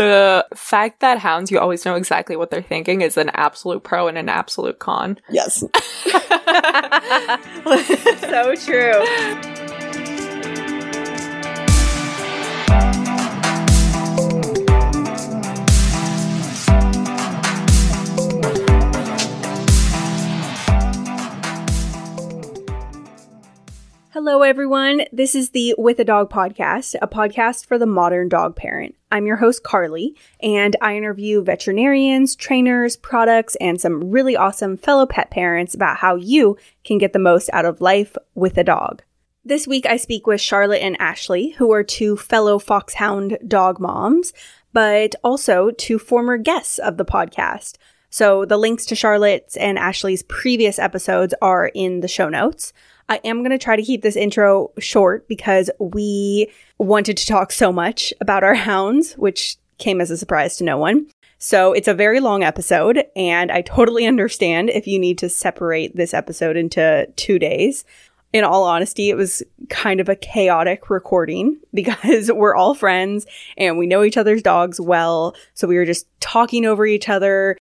the fact that hounds, you always know exactly what they're thinking, is an absolute pro and an absolute con. Yes. so true. Hello, everyone. This is the With a Dog podcast, a podcast for the modern dog parent. I'm your host, Carly, and I interview veterinarians, trainers, products, and some really awesome fellow pet parents about how you can get the most out of life with a dog. This week, I speak with Charlotte and Ashley, who are two fellow Foxhound dog moms, but also two former guests of the podcast. So the links to Charlotte's and Ashley's previous episodes are in the show notes. I am going to try to keep this intro short because we wanted to talk so much about our hounds, which came as a surprise to no one. So it's a very long episode, and I totally understand if you need to separate this episode into two days. In all honesty, it was kind of a chaotic recording because we're all friends and we know each other's dogs well. So we were just talking over each other.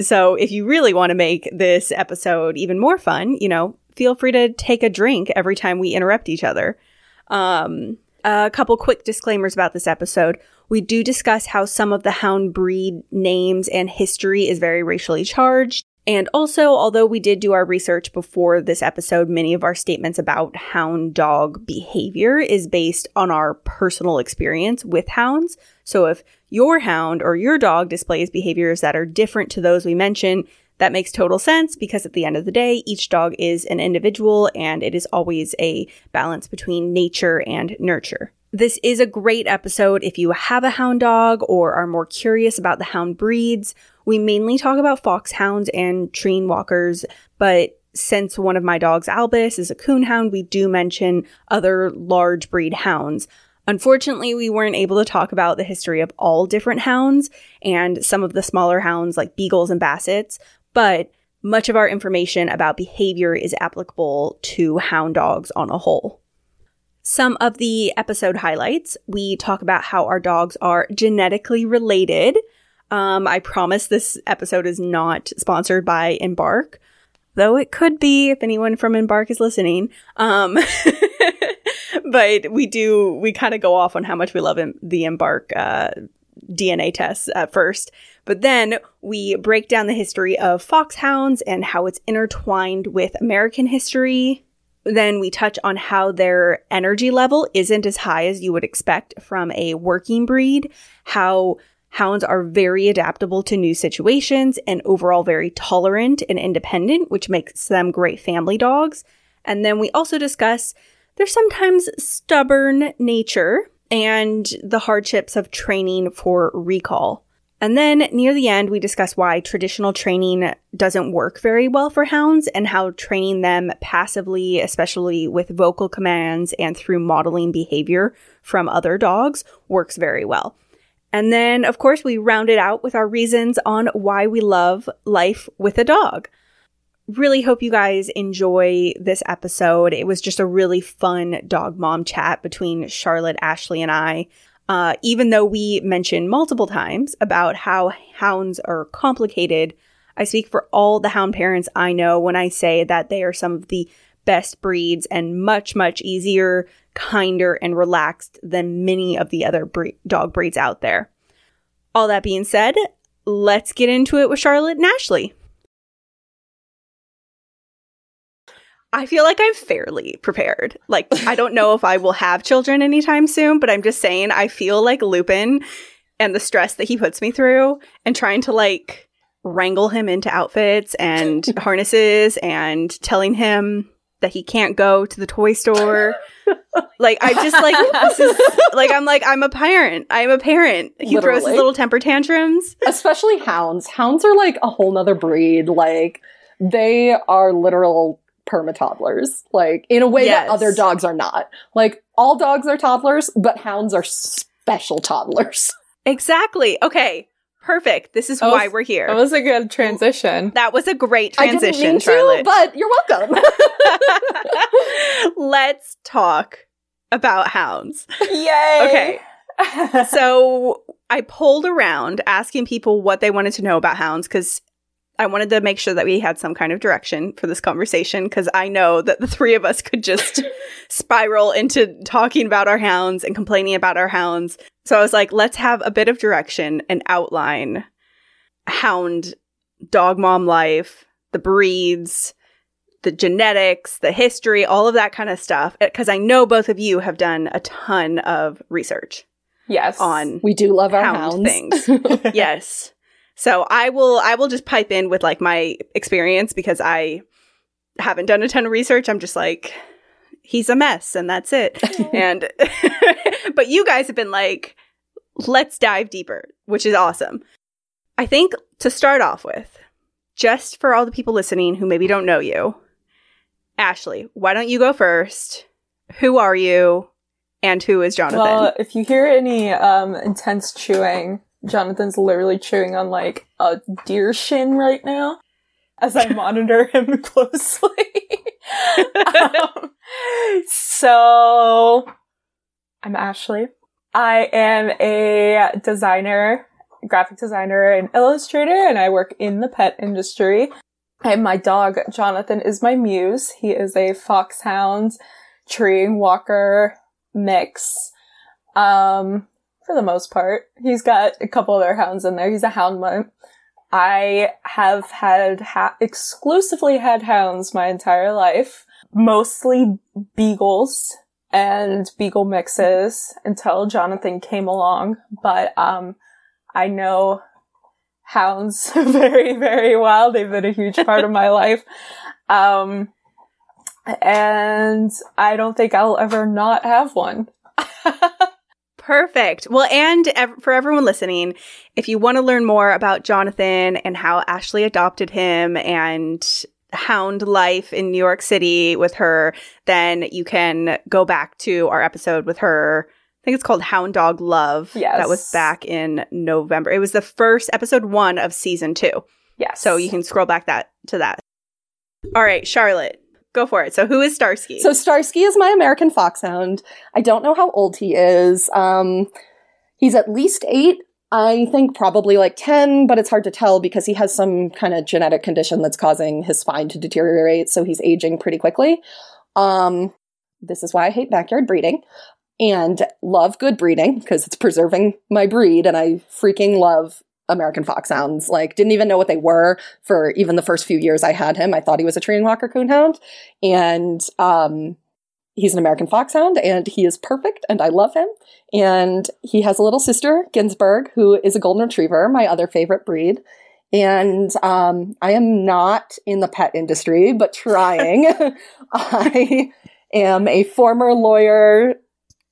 So if you really want to make this episode even more fun, you know, feel free to take a drink every time we interrupt each other. Um, a couple quick disclaimers about this episode. We do discuss how some of the hound breed names and history is very racially charged. And also, although we did do our research before this episode, many of our statements about hound dog behavior is based on our personal experience with hounds. So if your hound or your dog displays behaviors that are different to those we mention, that makes total sense because at the end of the day, each dog is an individual and it is always a balance between nature and nurture. This is a great episode if you have a hound dog or are more curious about the hound breeds. We mainly talk about foxhounds and Treeing walkers, but since one of my dogs, Albus, is a coonhound, we do mention other large breed hounds. Unfortunately, we weren't able to talk about the history of all different hounds and some of the smaller hounds like beagles and bassets, but much of our information about behavior is applicable to hound dogs on a whole. Some of the episode highlights we talk about how our dogs are genetically related. Um, I promise this episode is not sponsored by Embark, though it could be if anyone from Embark is listening. Um, but we do, we kind of go off on how much we love the Embark uh, DNA tests at first. But then we break down the history of foxhounds and how it's intertwined with American history. Then we touch on how their energy level isn't as high as you would expect from a working breed, how hounds are very adaptable to new situations and overall very tolerant and independent, which makes them great family dogs. And then we also discuss their sometimes stubborn nature and the hardships of training for recall. And then near the end, we discuss why traditional training doesn't work very well for hounds and how training them passively, especially with vocal commands and through modeling behavior from other dogs, works very well. And then, of course, we round it out with our reasons on why we love life with a dog really hope you guys enjoy this episode. It was just a really fun dog mom chat between Charlotte, Ashley, and I. Uh, even though we mentioned multiple times about how hounds are complicated, I speak for all the hound parents I know when I say that they are some of the best breeds and much, much easier, kinder, and relaxed than many of the other bre- dog breeds out there. All that being said, let's get into it with Charlotte and Ashley. I feel like I'm fairly prepared. Like, I don't know if I will have children anytime soon, but I'm just saying, I feel like Lupin and the stress that he puts me through and trying to like wrangle him into outfits and harnesses and telling him that he can't go to the toy store. like, I just like, this is like, I'm like, I'm a parent. I'm a parent. He Literally. throws his little temper tantrums. Especially hounds. Hounds are like a whole nother breed. Like, they are literal perma toddlers, like in a way yes. that other dogs are not. Like all dogs are toddlers, but hounds are special toddlers. Exactly. Okay. Perfect. This is that why was, we're here. That was a good transition. That was a great transition, Charlotte. To, but you're welcome. Let's talk about hounds. Yay. Okay. so I pulled around asking people what they wanted to know about hounds because I wanted to make sure that we had some kind of direction for this conversation because I know that the three of us could just spiral into talking about our hounds and complaining about our hounds. So I was like, let's have a bit of direction and outline hound dog mom life, the breeds, the genetics, the history, all of that kind of stuff. Because I know both of you have done a ton of research. Yes. On we do love our hound hounds. things. yes. So I will I will just pipe in with like my experience because I haven't done a ton of research. I'm just like he's a mess and that's it. and but you guys have been like let's dive deeper, which is awesome. I think to start off with, just for all the people listening who maybe don't know you, Ashley, why don't you go first? Who are you? And who is Jonathan? Well, if you hear any um, intense chewing, Jonathan's literally chewing on like a deer shin right now as I monitor him closely. um, so, I'm Ashley. I am a designer, graphic designer and illustrator, and I work in the pet industry. And my dog, Jonathan, is my muse. He is a foxhound, treeing walker mix. Um, for the most part. He's got a couple other hounds in there. He's a hound mutt. I have had ha- exclusively had hounds my entire life, mostly beagles and beagle mixes until Jonathan came along. But um, I know hounds very, very well. They've been a huge part of my life. Um, and I don't think I'll ever not have one. Perfect. Well, and ev- for everyone listening, if you want to learn more about Jonathan and how Ashley adopted him and hound life in New York City with her, then you can go back to our episode with her. I think it's called Hound Dog Love. Yes. That was back in November. It was the first episode one of season two. Yes. So you can scroll back that to that. All right, Charlotte, go for it. So who is Starsky? So Starsky is my American foxhound. I don't know how old he is. Um, he's at least eight. I think probably like 10, but it's hard to tell because he has some kind of genetic condition that's causing his spine to deteriorate, so he's aging pretty quickly. Um, this is why I hate backyard breeding and love good breeding because it's preserving my breed, and I freaking love American foxhounds. Like, didn't even know what they were for even the first few years I had him. I thought he was a treeing walker coonhound, and um, he's an American foxhound, and he is perfect, and I love him. And he has a little sister, Ginsburg, who is a golden retriever, my other favorite breed. And um, I am not in the pet industry, but trying. I am a former lawyer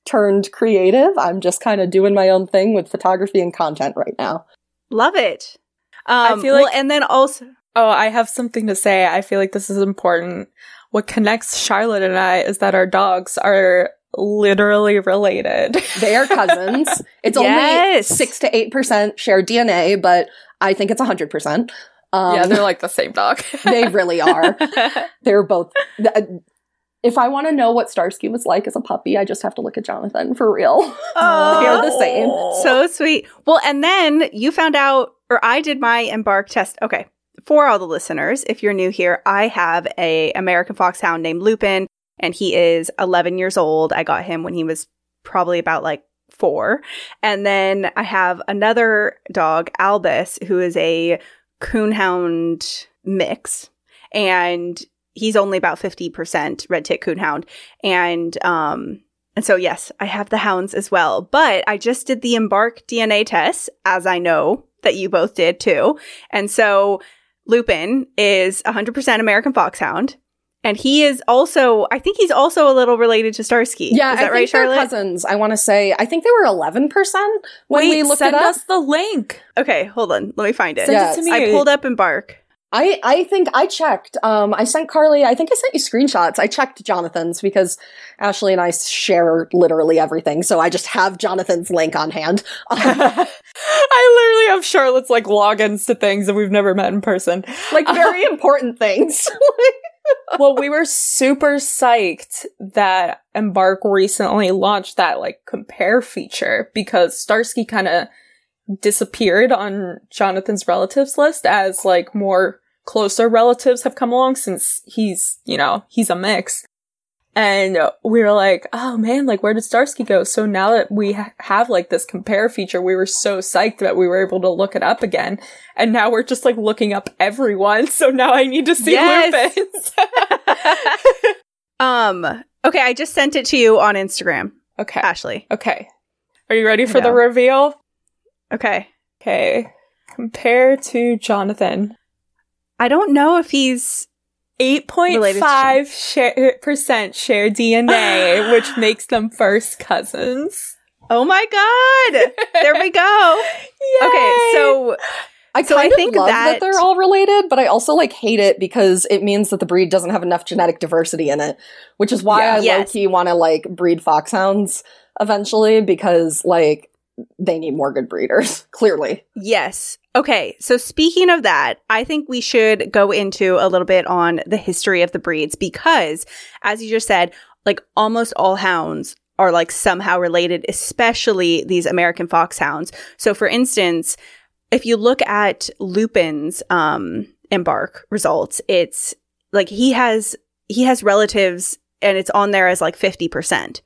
turned creative. I'm just kind of doing my own thing with photography and content right now. Love it. Um, I feel well, like- and then also, Oh, I have something to say. I feel like this is important. What connects Charlotte and I is that our dogs are literally related. They are cousins. It's Yes. only six to eight percent shared DNA, but I think it's a hundred percent. Um, yeah, they're like the same dog. they really are. They're both. th- If I want to know what Starsky was like as a puppy, I just have to look at Jonathan for real. Oh, They're the same. Oh. So sweet. Well, and then you found out, or I did my embark test. Okay. For all the listeners, if you're new here, I have a American Foxhound named Lupin, and he is 11 years old. I got him when he was probably about like four. And then I have another dog, Albus, who is a coonhound mix. And he's only about 50% red tick coonhound. And, um, and so, yes, I have the hounds as well. But I just did the Embark DNA test, as I know that you both did too. And so Lupin is 100% American Foxhound. And he is also, I think he's also a little related to Starsky. Yeah, is that I right, think they're Charlotte? cousins. I want to say I think they were eleven percent when Wait, we looked send it up. us the link. Okay, hold on. Let me find it. Send Yes. it to me. I pulled up Embark. I I think I checked. Um, I sent Carly. I think I sent you screenshots. I checked Jonathan's because Ashley and I share literally everything. So I just have Jonathan's link on hand. I literally have Charlotte's like logins to things that we've never met in person. like very important things. well, we were super psyched that Embark recently launched that like compare feature because Starsky kind of disappeared on Jonathan's relatives list as like more closer relatives have come along since he's, you know, he's a mix. And we were like, oh man, like where did Starsky go? So now that we ha- have like this compare feature, we were so psyched that we were able to look it up again. And now we're just like looking up everyone. So now I need to see yes. Lupin's. um, okay, I just sent it to you on Instagram. Okay. Ashley. Okay. Are you ready for the reveal? Okay. Okay. Compare to Jonathan. I don't know if he's 8.5 percent share DNA, which makes them first cousins. Oh my god! There we go. okay, so I so kind I think love that... that they're all related, but I also like hate it because it means that the breed doesn't have enough genetic diversity in it, which is why yeah, I yes. low key want to like breed foxhounds eventually because like they need more good breeders, clearly. Yes. Okay. So speaking of that, I think we should go into a little bit on the history of the breeds because as you just said, like almost all hounds are like somehow related, especially these American foxhounds. So for instance, if you look at Lupin's um embark results, it's like he has he has relatives and it's on there as like 50%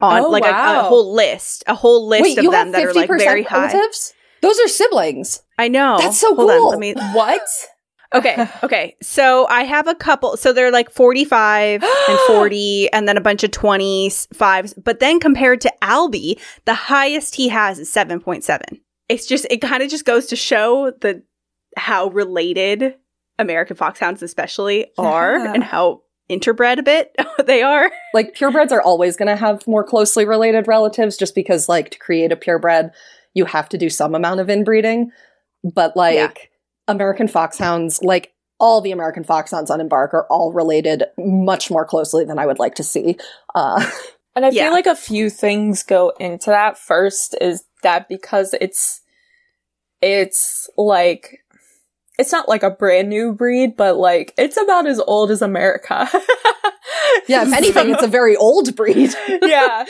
on oh, like wow. a, a, whole list, a whole list Wait, of them that are like very relatives? Those are siblings. I know. That's so Hold cool. On, let me What? okay, okay. So I have a couple. So they're like 45 and 40 and then a bunch of 25s, but then compared to Albie, the highest he has is 7.7. It's just it kind of just goes to show the how related American foxhounds especially are yeah. and how interbred a bit they are. Like purebreds are always going to have more closely related relatives just because like to create a purebred you have to do some amount of inbreeding. But like yeah. American foxhounds, like all the American foxhounds on Embark are all related much more closely than I would like to see. Uh, and I yeah. feel like a few things go into that. First is that because it's it's like it's not like a brand new breed, but like it's about as old as America. yeah, if anything, it's a very old breed. yeah.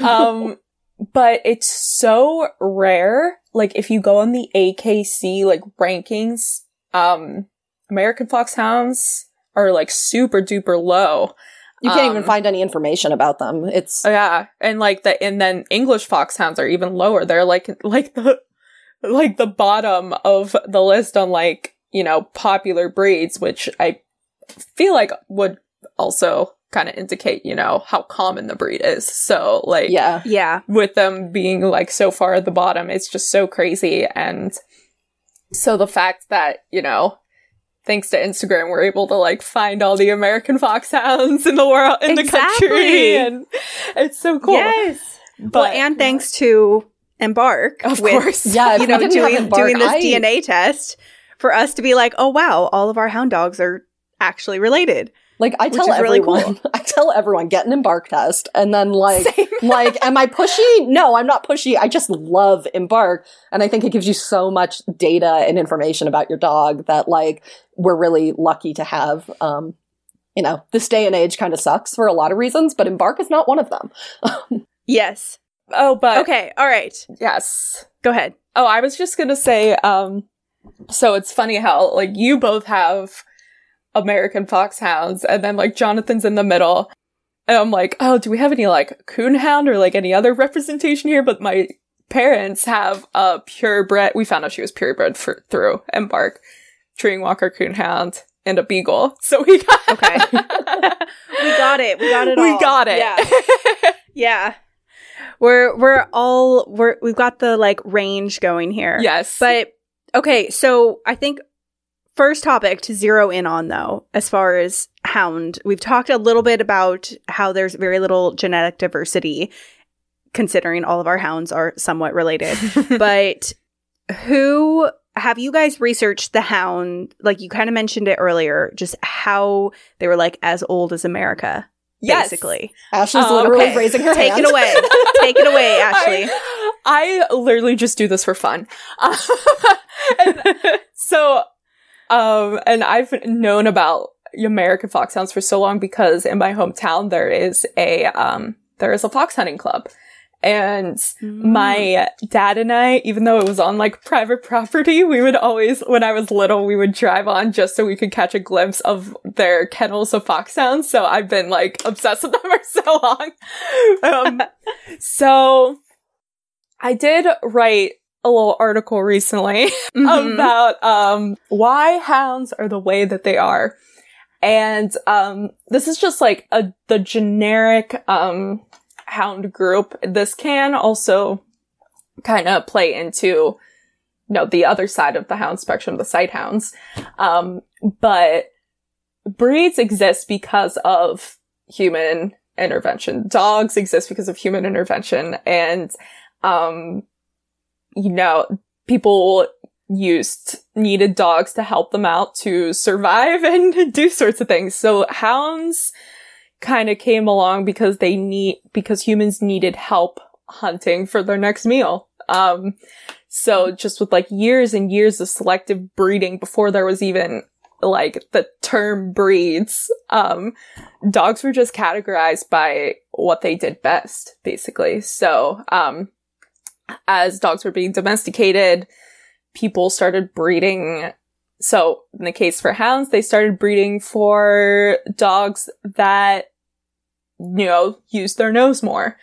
Um, but it's so rare. Like if you go on the AKC like rankings, um, American foxhounds are like super duper low. You can't um, even find any information about them. It's oh, yeah, and like the and then English foxhounds are even lower. They're like like the like the bottom of the list on like, you know, popular breeds, which I feel like would also kind of indicate, you know, how common the breed is. So, like, yeah, yeah, with them being like so far at the bottom, it's just so crazy. And so the fact that, you know, thanks to Instagram, we're able to like find all the American foxhounds in the world, in exactly. the country. And it's so cool. Yes. But, well, and thanks to Embark, of with, course, yeah, you know, doing embark, doing this I... DNA test for us to be like, oh wow, all of our hound dogs are actually related. Like I tell everyone, really cool. I tell everyone, get an embark test, and then like, like, am I pushy? No, I'm not pushy. I just love embark, and I think it gives you so much data and information about your dog that like we're really lucky to have. Um, you know, this day and age kind of sucks for a lot of reasons, but embark is not one of them. yes. Oh, but okay, all right. Yes. Go ahead. Oh, I was just gonna say, um, so it's funny how like you both have American foxhounds, and then like Jonathan's in the middle. And I'm like, oh, do we have any like coonhound or like any other representation here? But my parents have a purebred. We found out she was purebred for, through Embark, Treeing Walker coonhound, and a beagle. So we got okay. we got it. We got it. We all. got it. Yeah. yeah. We're we're all we're we've got the like range going here. Yes. But okay, so I think first topic to zero in on though as far as hound we've talked a little bit about how there's very little genetic diversity considering all of our hounds are somewhat related but who have you guys researched the hound like you kind of mentioned it earlier just how they were like as old as america yes. basically ashley's um, literally okay. raising her take hand. it away take it away ashley I, I literally just do this for fun so um, and I've known about American foxhounds for so long because in my hometown there is a um, there is a fox hunting club, And mm. my dad and I, even though it was on like private property, we would always, when I was little, we would drive on just so we could catch a glimpse of their kennels of foxhounds. So I've been like obsessed with them for so long. Um, so I did write a little article recently mm-hmm. about um, why hounds are the way that they are. And um, this is just like a the generic um, hound group. This can also kind of play into you know the other side of the hound spectrum, the sight hounds. Um, but breeds exist because of human intervention. Dogs exist because of human intervention, and um, you know, people used needed dogs to help them out to survive and do sorts of things. So hounds kind of came along because they need because humans needed help hunting for their next meal. Um, so just with like years and years of selective breeding before there was even like the term breeds, um, dogs were just categorized by what they did best, basically. So, um, as dogs were being domesticated, people started breeding. So in the case for hounds, they started breeding for dogs that, you know, use their nose more.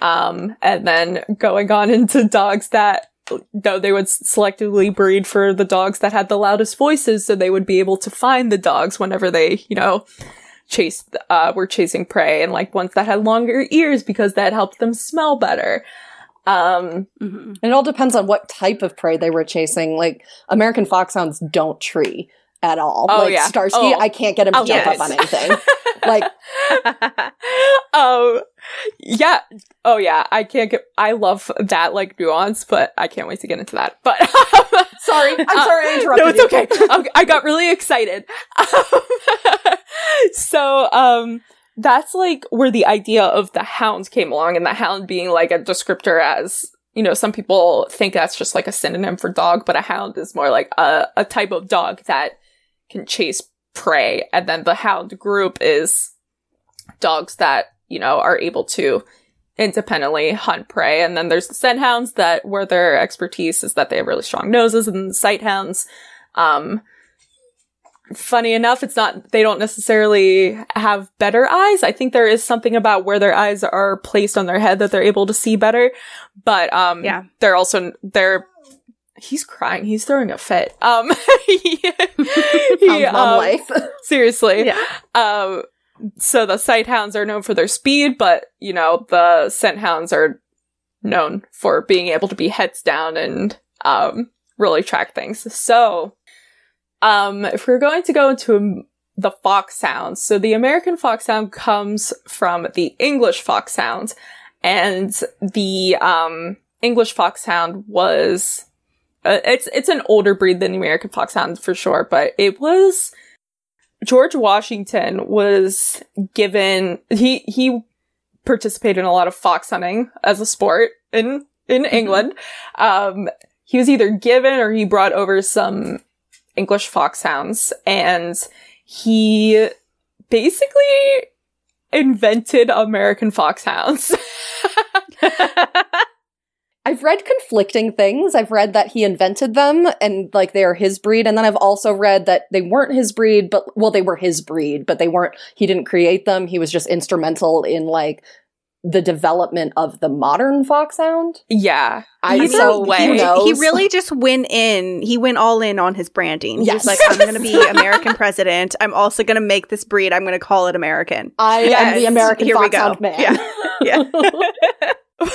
Um, and then going on into dogs that, though they would selectively breed for the dogs that had the loudest voices, so they would be able to find the dogs whenever they, you know, chased, uh, were chasing prey and like ones that had longer ears because that helped them smell better. Um, mm-hmm. It all depends on what type of prey they were chasing. Like American foxhounds don't tree at all. Oh, like yeah. Starsky, oh. I can't get him to oh, jump yes. up on anything. like, oh, yeah. Oh, yeah. I can't get, I love that, like, nuance, but I can't wait to get into that. But, sorry. I'm uh, sorry I interrupted No, it's okay. I got really excited. so, um, that's like where the idea of the hound came along and the hound being like a descriptor as you know some people think that's just like a synonym for dog but a hound is more like a, a type of dog that can chase prey. And then the hound group is dogs that you know are able to independently hunt prey. And then there's the scent hounds that where their expertise is that they have really strong noses and sight hounds. Um funny enough, it's not, they don't necessarily have better eyes. I think there is something about where their eyes are placed on their head that they're able to see better. But, um, yeah, they're also, they're, he's crying. He's throwing a fit. Um, he, he, um, life. seriously. Yeah. Um, so the sight hounds are known for their speed, but, you know, the scent hounds are known for being able to be heads down and, um, really track things. So, um, if we're going to go into the foxhound, so the American foxhound comes from the English foxhound, and the um, English foxhound was uh, it's it's an older breed than the American foxhound for sure, but it was George Washington was given he he participated in a lot of fox hunting as a sport in in mm-hmm. England. Um, he was either given or he brought over some English foxhounds and he basically invented American foxhounds. I've read conflicting things. I've read that he invented them and like they are his breed. And then I've also read that they weren't his breed, but well, they were his breed, but they weren't, he didn't create them. He was just instrumental in like the development of the modern foxhound. Yeah. I so way. He, he, really just went in, he went all in on his branding. Yes. He's like, I'm going to be American president. I'm also going to make this breed. I'm going to call it American. I yes. am the American Here foxhound man. Yeah. yeah.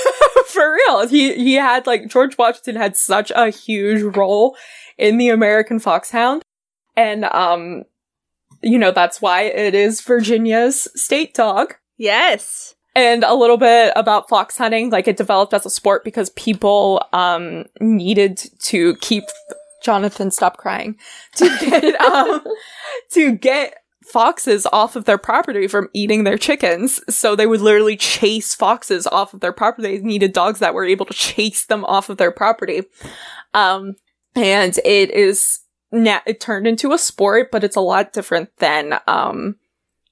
For real. He, he had like, George Washington had such a huge role in the American foxhound. And, um, you know, that's why it is Virginia's state dog. Yes and a little bit about fox hunting. Like it developed as a sport because people um, needed to keep Jonathan stop crying to get um, to get foxes off of their property from eating their chickens. So they would literally chase foxes off of their property. They needed dogs that were able to chase them off of their property. Um, and it is now it turned into a sport, but it's a lot different than um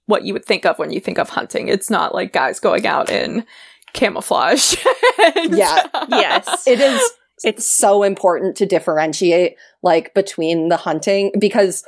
what you would think of when you think of hunting. It's not like guys going out in camouflage. yeah. yes. It is it's so important to differentiate like between the hunting because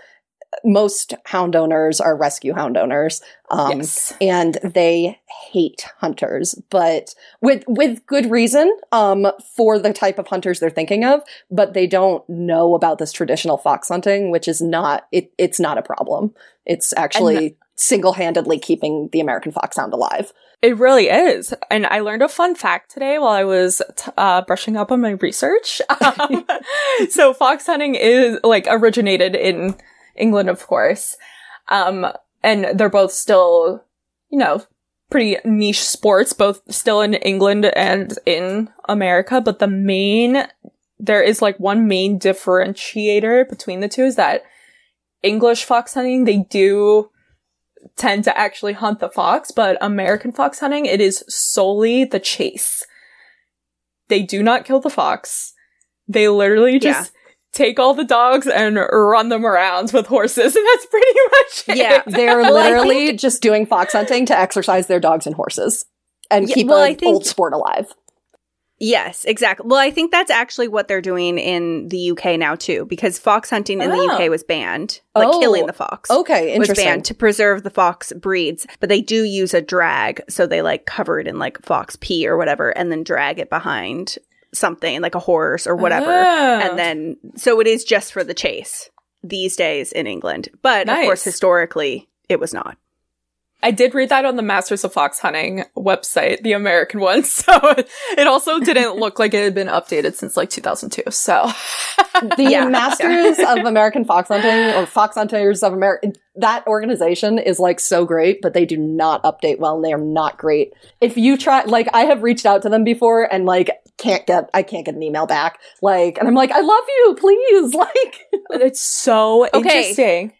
most hound owners are rescue hound owners um, yes. and they hate hunters but with with good reason um, for the type of hunters they're thinking of but they don't know about this traditional fox hunting which is not it, it's not a problem it's actually single-handedly keeping the american foxhound alive it really is. And I learned a fun fact today while I was t- uh, brushing up on my research. Um, so fox hunting is like originated in England, of course. Um, and they're both still, you know, pretty niche sports, both still in England and in America. But the main, there is like one main differentiator between the two is that English fox hunting, they do tend to actually hunt the fox, but American fox hunting, it is solely the chase. They do not kill the fox. They literally just. Take all the dogs and run them around with horses, and that's pretty much it. Yeah, they're literally just doing fox hunting to exercise their dogs and horses and yeah, keep well, an old sport alive. Yes, exactly. Well, I think that's actually what they're doing in the UK now too, because fox hunting in oh. the UK was banned, like oh. killing the fox. Okay, interesting. was banned to preserve the fox breeds, but they do use a drag, so they like cover it in like fox pee or whatever, and then drag it behind something like a horse or whatever, oh. and then so it is just for the chase these days in England. But nice. of course, historically, it was not. I did read that on the Masters of Fox Hunting website, the American one. So it also didn't look like it had been updated since like 2002. So the yeah. Masters yeah. of American Fox Hunting or Fox Hunters of America, that organization is like so great, but they do not update well and they are not great. If you try, like I have reached out to them before and like can't get, I can't get an email back. Like, and I'm like, I love you, please. Like, it's so okay. interesting.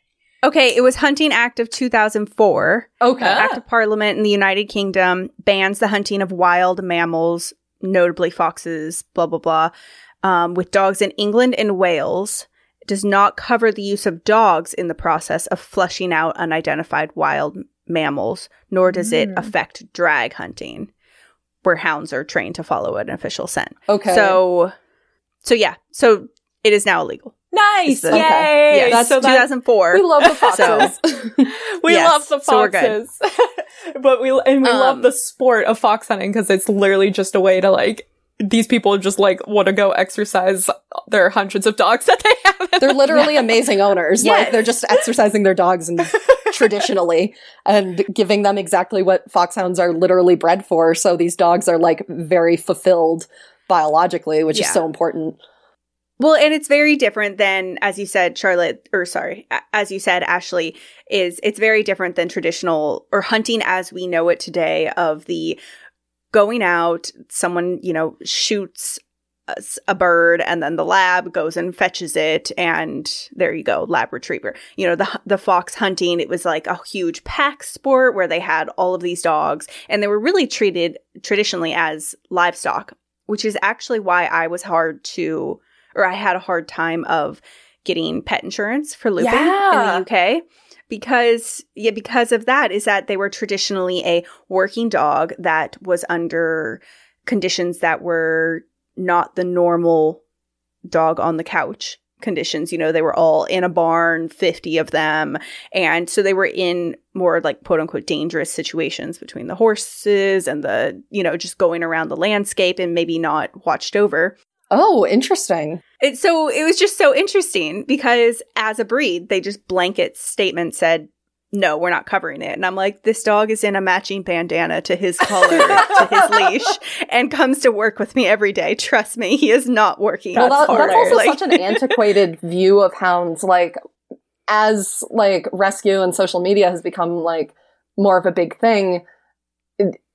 Okay, it was Hunting Act of 2004. Okay. Act of Parliament in the United Kingdom bans the hunting of wild mammals, notably foxes, blah, blah, blah, um, with dogs in England and Wales. Does not cover the use of dogs in the process of flushing out unidentified wild mammals, nor does mm. it affect drag hunting, where hounds are trained to follow an official scent. Okay. So, so yeah, so it is now illegal. Nice! The, Yay! Okay. Yeah, that's so 2004. we love the foxes. So, we yes, love the foxes. So but we and we um, love the sport of fox hunting because it's literally just a way to like these people just like want to go exercise their hundreds of dogs that they have. They're literally amazing owners. Yes. Like they're just exercising their dogs and traditionally and giving them exactly what foxhounds are literally bred for. So these dogs are like very fulfilled biologically, which yeah. is so important. Well, and it's very different than, as you said, Charlotte, or sorry, as you said, Ashley, is it's very different than traditional or hunting as we know it today of the going out, someone, you know, shoots a, bird and then the lab goes and fetches it and there you go, lab retriever. You know, the, the fox hunting, it was like a huge pack sport where they had all of these dogs and they were really treated traditionally as livestock, which is actually why I was hard to or I had a hard time of getting pet insurance for Lupin yeah. in the UK because yeah because of that is that they were traditionally a working dog that was under conditions that were not the normal dog on the couch conditions you know they were all in a barn 50 of them and so they were in more like quote unquote dangerous situations between the horses and the you know just going around the landscape and maybe not watched over Oh, interesting. It, so it was just so interesting because as a breed, they just blanket statement said, no, we're not covering it. And I'm like, this dog is in a matching bandana to his collar, to his leash, and comes to work with me every day. Trust me, he is not working. Well, that, that's also like- such an antiquated view of hounds. Like, as like rescue and social media has become like more of a big thing,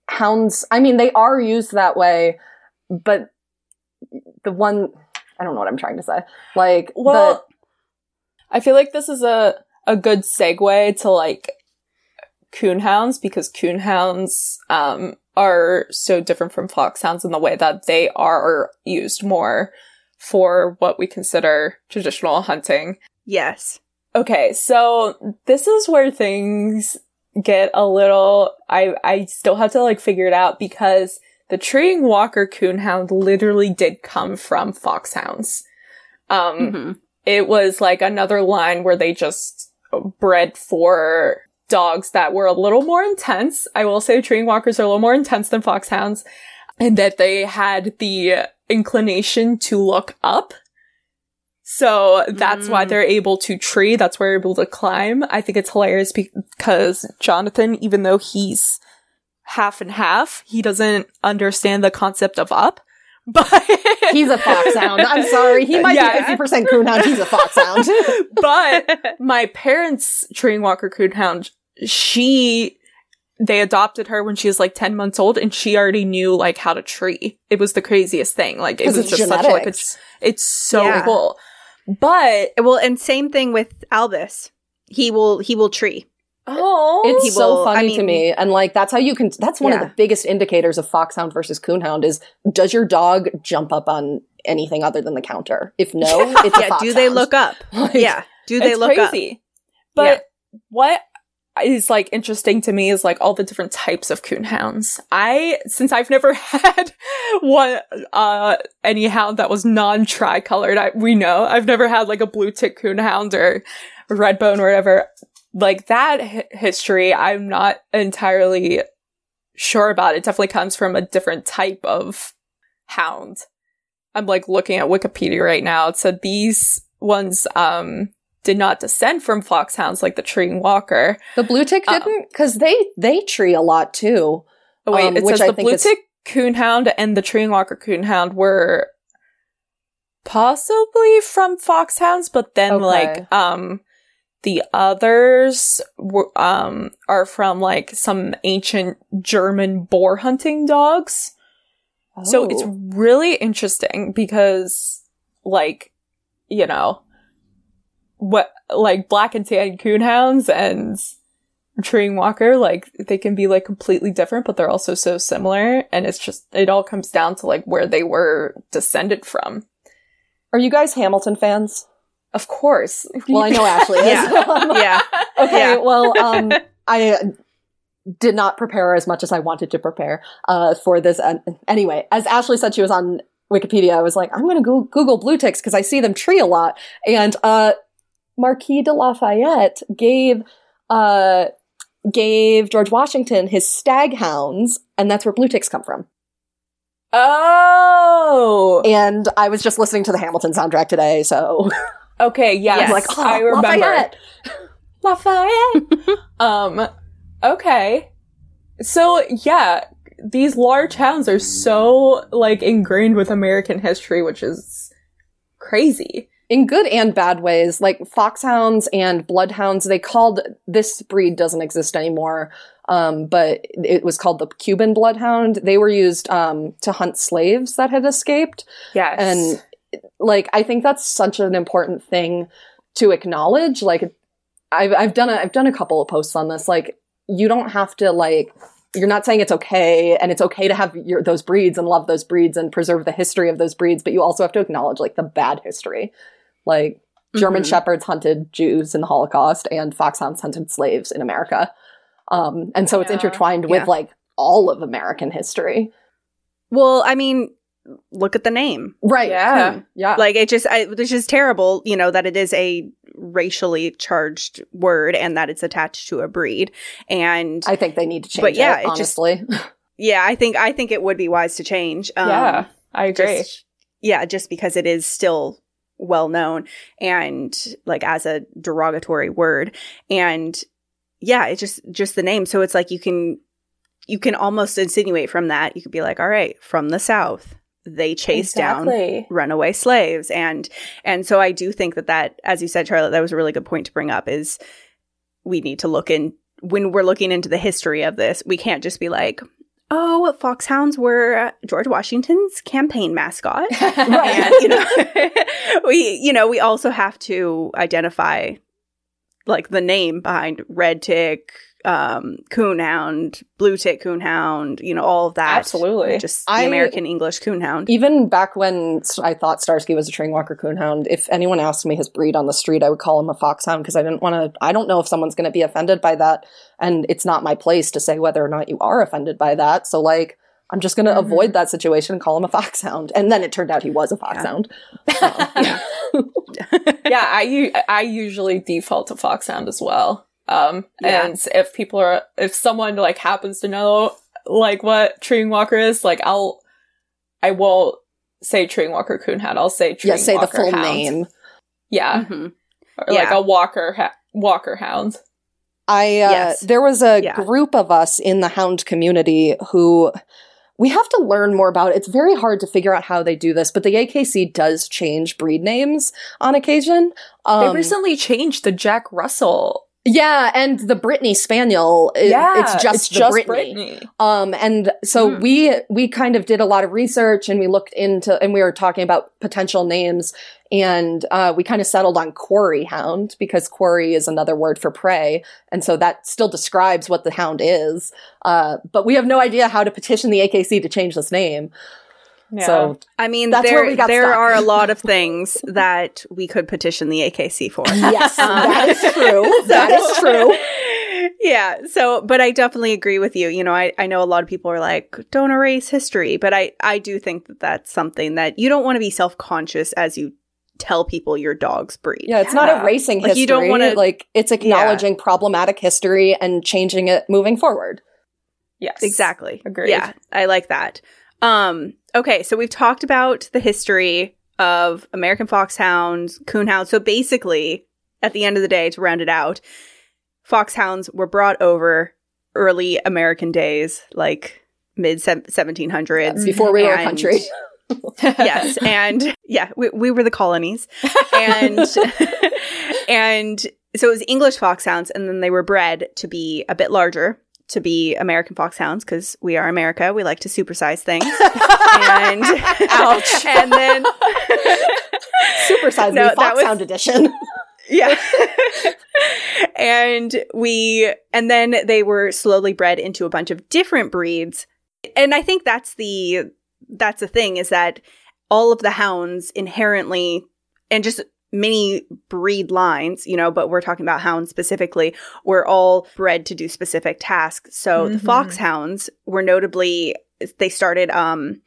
hounds, I mean, they are used that way, but the one I don't know what I'm trying to say. Like well, the, I feel like this is a a good segue to like coonhounds because coonhounds um are so different from foxhounds in the way that they are used more for what we consider traditional hunting. Yes. Okay, so this is where things get a little I I still have to like figure it out because the treeing walker coonhound literally did come from foxhounds. Um, mm-hmm. it was like another line where they just bred for dogs that were a little more intense. I will say treeing walkers are a little more intense than foxhounds and that they had the inclination to look up. So that's mm. why they're able to tree. That's why they're able to climb. I think it's hilarious because Jonathan, even though he's half and half, he doesn't understand the concept of up. But he's a foxhound. I'm sorry. He might yeah. be 50% coonhound. He's a foxhound. but my parents' treeing walker coonhound, she they adopted her when she was like 10 months old and she already knew like how to tree. It was the craziest thing. Like it was just genetics. such like a, it's so yeah. cool. But well, and same thing with Albus. He will he will tree. Oh, it's he so funny I mean, to me, and like that's how you can. That's one yeah. of the biggest indicators of foxhound versus coonhound is does your dog jump up on anything other than the counter? If no, it's yeah. do they look up? Like, yeah, do they look crazy. up? But yeah. what is like interesting to me is like all the different types of coonhounds. I since I've never had one uh any hound that was non tricolored. I we know I've never had like a blue tick coonhound or red bone or whatever. Like that h- history, I'm not entirely sure about. It definitely comes from a different type of hound. I'm like looking at Wikipedia right now. It said these ones um did not descend from foxhounds like the treeing walker. The blue tick um, didn't because they they tree a lot too. Oh wait, um, it says I the blue tick coonhound and the treeing walker coonhound were possibly from foxhounds, but then okay. like um the others were, um are from like some ancient German boar hunting dogs. Oh. So it's oh. really interesting because like you know what like black and tan coonhounds and treeing walker like they can be like completely different but they're also so similar and it's just it all comes down to like where they were descended from are you guys hamilton fans of course. Well i know ashley is yeah. yeah. Okay yeah. well um i did not prepare as much as i wanted to prepare uh for this uh, anyway as ashley said she was on wikipedia i was like i'm gonna go- google blue ticks because i see them tree a lot. And uh Marquis de Lafayette gave uh, gave George Washington his staghounds, and that's where blue ticks come from. Oh, and I was just listening to the Hamilton soundtrack today, so okay, yeah, yes. like oh, I remember Lafayette. Lafayette. um, okay, so yeah, these large hounds are so like ingrained with American history, which is crazy in good and bad ways. Like foxhounds and bloodhounds, they called this breed doesn't exist anymore. Um, but it was called the Cuban bloodhound. They were used um, to hunt slaves that had escaped. Yes, and like I think that's such an important thing to acknowledge. Like I've I've done a I've done a couple of posts on this. Like you don't have to like you're not saying it's okay and it's okay to have your, those breeds and love those breeds and preserve the history of those breeds, but you also have to acknowledge like the bad history. Like German mm-hmm. shepherds hunted Jews in the Holocaust and foxhounds hunted slaves in America. Um, and so yeah. it's intertwined with yeah. like all of American history. Well, I mean, look at the name. Right. Yeah. Hmm. Yeah. Like it just, I, it's just terrible, you know, that it is a racially charged word and that it's attached to a breed. And I think they need to change but yeah, it, honestly. Just, yeah, I think, I think it would be wise to change. Um, yeah, I agree. Just, yeah, just because it is still well known and like as a derogatory word. And yeah, it's just just the name. So it's like you can you can almost insinuate from that. You could be like, all right, from the south, they chase exactly. down runaway slaves and and so I do think that that as you said Charlotte that was a really good point to bring up is we need to look in when we're looking into the history of this we can't just be like oh, foxhounds were George Washington's campaign mascot. and, you know, we, you know, we also have to identify like the name behind red tick, um, coonhound, blue tick coonhound, you know, all of that. Absolutely. Just the I, American English coonhound. Even back when I thought Starsky was a treeing walker coonhound, if anyone asked me his breed on the street, I would call him a foxhound because I didn't want to, I don't know if someone's going to be offended by that. And it's not my place to say whether or not you are offended by that. So, like, I'm just going to mm-hmm. avoid that situation and call him a foxhound. And then it turned out he was a foxhound. Yeah. Um, yeah. yeah, I, I usually default to foxhound as well. Um, yeah. and if people are, if someone like happens to know like what treeing walker is, like I'll, I won't say treeing walker coonhound. I'll say treeing yeah, say the full hound. name. Yeah. Mm-hmm. Or yeah. like a walker, ha- walker hound. I, uh, yes. there was a yeah. group of us in the hound community who, we have to learn more about it. It's very hard to figure out how they do this, but the AKC does change breed names on occasion. Um, they recently changed the Jack Russell yeah, and the Brittany Spaniel, yeah, it's just it's the just Brittany. Brittany. Um, and so mm. we we kind of did a lot of research and we looked into and we were talking about potential names and uh, we kind of settled on quarry hound because quarry is another word for prey, and so that still describes what the hound is. Uh, but we have no idea how to petition the AKC to change this name. Yeah. So I mean, there there are a lot of things that we could petition the AKC for. Yes, um, that is true. that is true. Yeah. So, but I definitely agree with you. You know, I, I know a lot of people are like, don't erase history, but I, I do think that that's something that you don't want to be self conscious as you tell people your dog's breed. Yeah, it's yeah. not erasing like, history. You don't want to like it's acknowledging yeah. problematic history and changing it moving forward. Yes. Exactly. Agreed. Yeah, I like that. Um okay, so we've talked about the history of American foxhounds, coonhounds. So basically, at the end of the day, to round it out, foxhounds were brought over early American days, like mid 1700s. Before we were a country. yes, and yeah, we, we were the colonies, and and so it was English foxhounds, and then they were bred to be a bit larger, to be American foxhounds because we are America. We like to supersize things, and ouch, and then supersize no, foxhound was, edition. yeah. and we, and then they were slowly bred into a bunch of different breeds. And I think that's the that's the thing is that all of the hounds inherently and just many breed lines, you know, but we're talking about hounds specifically, were all bred to do specific tasks. So mm-hmm. the foxhounds were notably they started um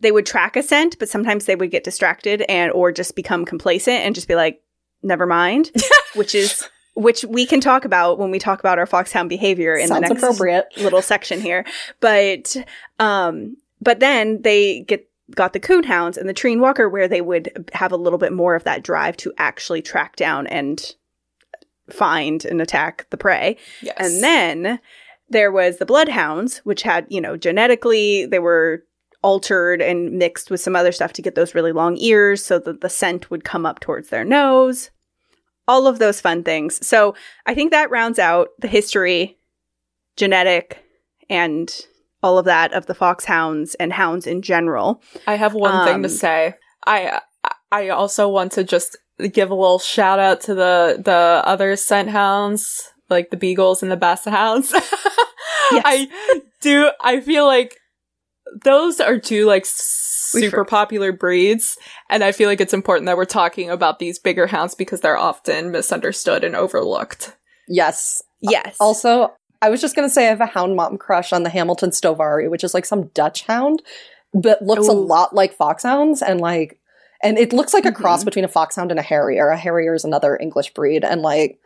they would track a scent, but sometimes they would get distracted and or just become complacent and just be like, never mind. which is which we can talk about when we talk about our foxhound behavior in Sounds the next appropriate. little section here. But um but then they get got the coonhounds and the treeing walker where they would have a little bit more of that drive to actually track down and find and attack the prey. Yes. And then there was the bloodhounds, which had, you know, genetically they were altered and mixed with some other stuff to get those really long ears so that the scent would come up towards their nose. All of those fun things. So I think that rounds out the history, genetic, and all of that of the foxhounds and hounds in general. I have one um, thing to um, say. I I also want to just give a little shout out to the the other scent hounds, like the beagles and the basset hounds. yes. I do. I feel like those are two like super popular breeds, and I feel like it's important that we're talking about these bigger hounds because they're often misunderstood and overlooked. Yes. Yes. Also, I was just gonna say I have a hound mom crush on the Hamiltonstövare, which is like some Dutch hound, but looks Ooh. a lot like foxhounds and like and it looks like a mm-hmm. cross between a foxhound and a harrier. A harrier is another English breed, and like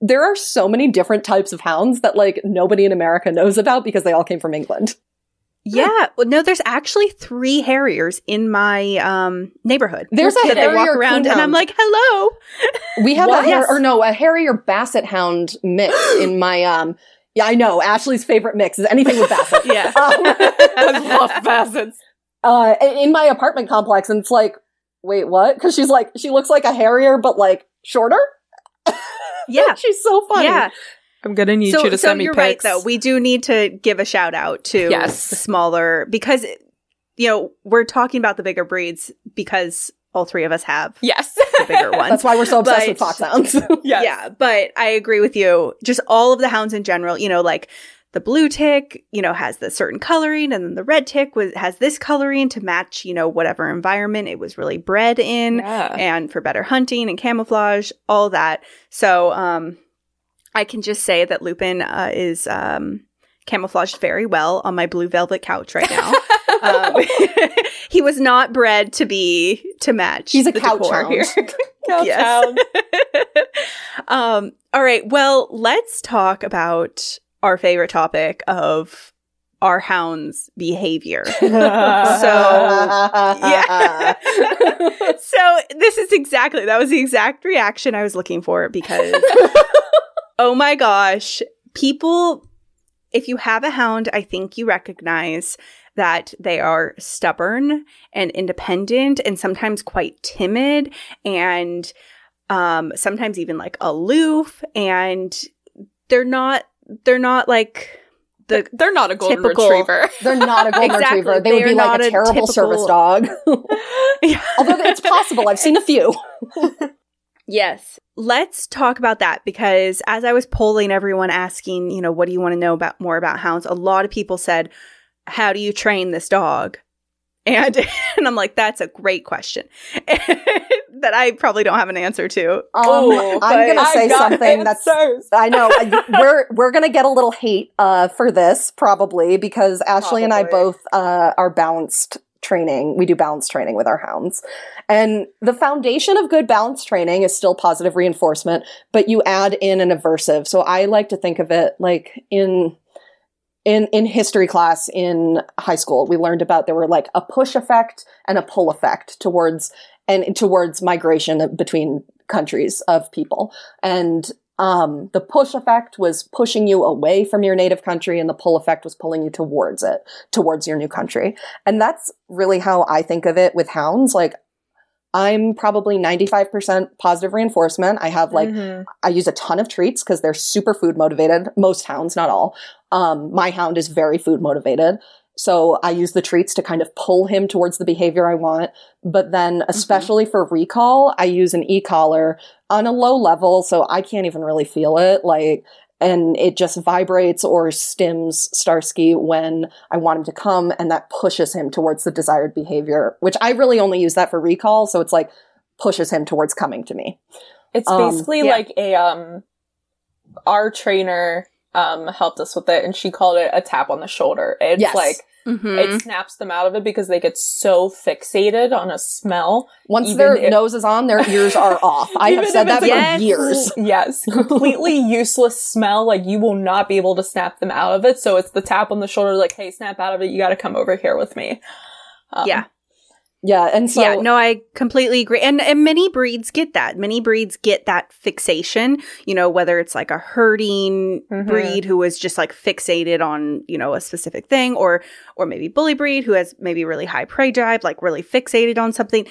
there are so many different types of hounds that like nobody in America knows about because they all came from England. Yeah, well, no, there's actually three harriers in my um, neighborhood. There's a harrier walk around, and I'm like, "Hello." We have what? a har- or no, a harrier basset hound mix in my um yeah, I know. Ashley's favorite mix is anything with Basset. yeah. Um, I love Bassets. Uh, in my apartment complex, and it's like, wait, what? Because she's like, she looks like a Harrier, but like shorter. Yeah. she's so funny. Yeah. I'm gonna need so, you to so send me you're pics. right, though. We do need to give a shout out to yes. the smaller because you know we're talking about the bigger breeds because all three of us have. Yes. The bigger ones. That's why we're so obsessed but, with foxhounds. yes. Yeah. But I agree with you. Just all of the hounds in general, you know, like the blue tick, you know, has the certain coloring and then the red tick was, has this coloring to match, you know, whatever environment it was really bred in yeah. and for better hunting and camouflage, all that. So, um, I can just say that Lupin, uh, is, um, camouflaged very well on my blue velvet couch right now. um, he was not bred to be to match. He's a couch hound. Here. couch hound. um, all right. Well, let's talk about our favorite topic of our hound's behavior. so, yeah. so this is exactly that was the exact reaction I was looking for because oh my gosh, people if you have a hound, I think you recognize that they are stubborn and independent and sometimes quite timid and um, sometimes even like aloof and they're not they're not like the they're not a golden typical, retriever. They're not a golden exactly. retriever. They, they would be like a terrible typical... service dog. Although it's possible. I've seen a few. yes. Let's talk about that because as I was polling everyone asking, you know, what do you want to know about more about hounds? A lot of people said, how do you train this dog? And, and I'm like, that's a great question that I probably don't have an answer to. Um, Ooh, I'm going to say something answers. that's, I know we're, we're going to get a little hate, uh, for this probably because Ashley probably. and I both, uh, are balanced training. We do balance training with our hounds. And the foundation of good balance training is still positive reinforcement, but you add in an aversive. So I like to think of it like in in in history class in high school we learned about there were like a push effect and a pull effect towards and towards migration between countries of people. And um, the push effect was pushing you away from your native country and the pull effect was pulling you towards it towards your new country. And that's really how i think of it with hounds. Like I'm probably 95% positive reinforcement. I have like, mm-hmm. I use a ton of treats because they're super food motivated. Most hounds, not all. Um, my hound is very food motivated. So I use the treats to kind of pull him towards the behavior I want. But then, mm-hmm. especially mm-hmm. for recall, I use an e-collar on a low level. So I can't even really feel it. Like, and it just vibrates or stims Starsky when I want him to come, and that pushes him towards the desired behavior, which I really only use that for recall. So it's like pushes him towards coming to me. It's um, basically yeah. like a, um, our trainer, um, helped us with it and she called it a tap on the shoulder. It's yes. like, Mm-hmm. It snaps them out of it because they get so fixated on a smell. Once their if- nose is on, their ears are off. I have said that for yes. years. Yes. Completely useless smell. Like you will not be able to snap them out of it. So it's the tap on the shoulder, like, hey, snap out of it. You got to come over here with me. Um, yeah. Yeah, and so yeah, no, I completely agree. And and many breeds get that. Many breeds get that fixation. You know, whether it's like a herding mm-hmm. breed who is just like fixated on you know a specific thing, or or maybe bully breed who has maybe really high prey drive, like really fixated on something.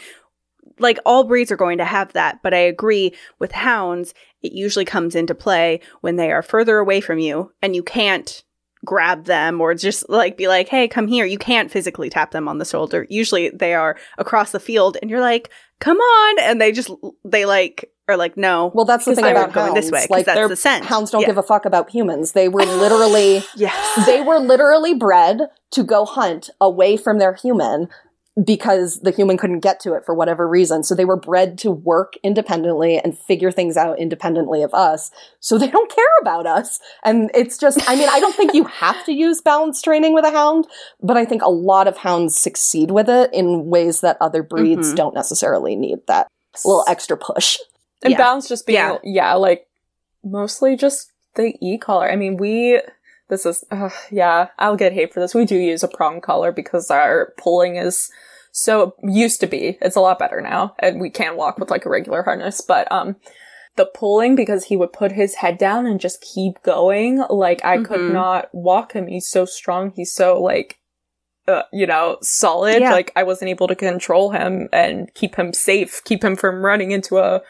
Like all breeds are going to have that, but I agree with hounds. It usually comes into play when they are further away from you and you can't grab them or just like be like, hey, come here. You can't physically tap them on the shoulder. Usually they are across the field and you're like, come on. And they just, they like, are like, no. Well, that's the thing about going this way. Like, that's the scent. Hounds don't yeah. give a fuck about humans. They were literally, yes. they were literally bred to go hunt away from their human because the human couldn't get to it for whatever reason. So they were bred to work independently and figure things out independently of us. So they don't care about us. And it's just, I mean, I don't think you have to use balance training with a hound, but I think a lot of hounds succeed with it in ways that other breeds mm-hmm. don't necessarily need that little extra push. And yeah. balance just being, yeah. yeah, like mostly just the e-collar. I mean, we, this is, uh, yeah, I'll get hate for this. We do use a prong collar because our pulling is so used to be. It's a lot better now, and we can walk with like a regular harness. But um, the pulling because he would put his head down and just keep going. Like I mm-hmm. could not walk him. He's so strong. He's so like uh, you know, solid. Yeah. Like I wasn't able to control him and keep him safe, keep him from running into a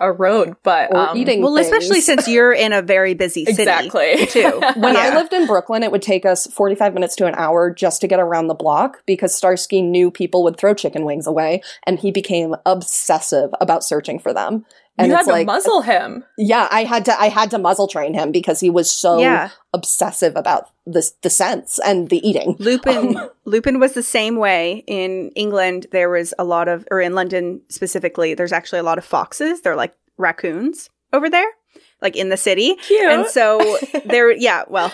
a road, but um, eating. Well, things. especially since you're in a very busy city, exactly. Too. when yeah. I lived in Brooklyn, it would take us 45 minutes to an hour just to get around the block because Starsky knew people would throw chicken wings away, and he became obsessive about searching for them. And you had to like, muzzle him. Yeah, I had to. I had to muzzle train him because he was so yeah. obsessive about the the scents and the eating. Lupin um, Lupin was the same way in England. There was a lot of, or in London specifically, there's actually a lot of foxes. They're like raccoons. over there, like in the city. Cute. And so they're yeah, well,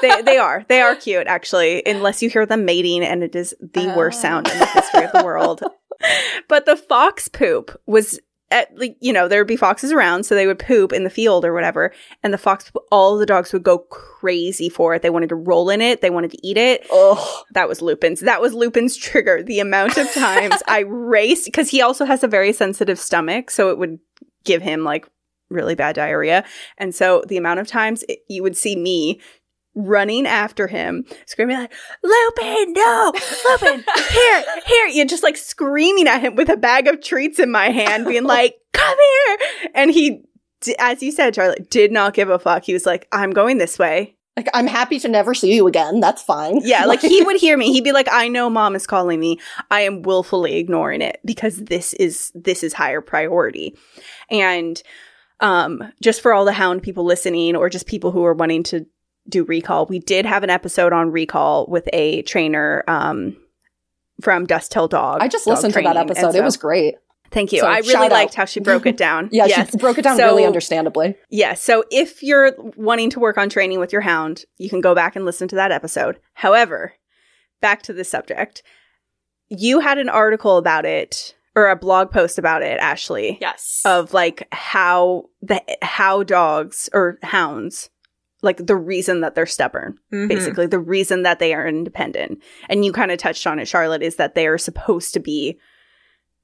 they they are they are cute actually, unless you hear them mating, and it is the worst sound in the history of the world. But the fox poop was at like you know there would be foxes around, so they would poop in the field or whatever, and the fox all the dogs would go crazy for it. They wanted to roll in it, they wanted to eat it. Oh, That was Lupin's. That was Lupin's trigger. The amount of times I raced because he also has a very sensitive stomach, so it would give him like really bad diarrhea. And so the amount of times it, you would see me running after him, screaming like, Lupin, no, Lupin, here, here. You're just like screaming at him with a bag of treats in my hand, being like, come here. And he, as you said, Charlotte, did not give a fuck. He was like, I'm going this way. Like, I'm happy to never see you again. That's fine. Yeah, like he would hear me. He'd be like, "I know mom is calling me. I am willfully ignoring it because this is this is higher priority." And um just for all the hound people listening or just people who are wanting to do recall, we did have an episode on recall with a trainer um from Dust Till Dog. I just dog listened to that episode. so- it was great. Thank you. so I really liked out. how she broke it down. Yeah, yes. she broke it down So- really understandably. Yeah, so if you're wanting to work on training with your hound, you can go back and listen to that episode. However, back to the subject. You had an article about it or a blog post about it, Ashley, yes. of like how the how dogs or hounds like the reason that they're stubborn, Mhm. basically the reason that they are independent. And you kind of touched on it, Charlotte, is that they are supposed to be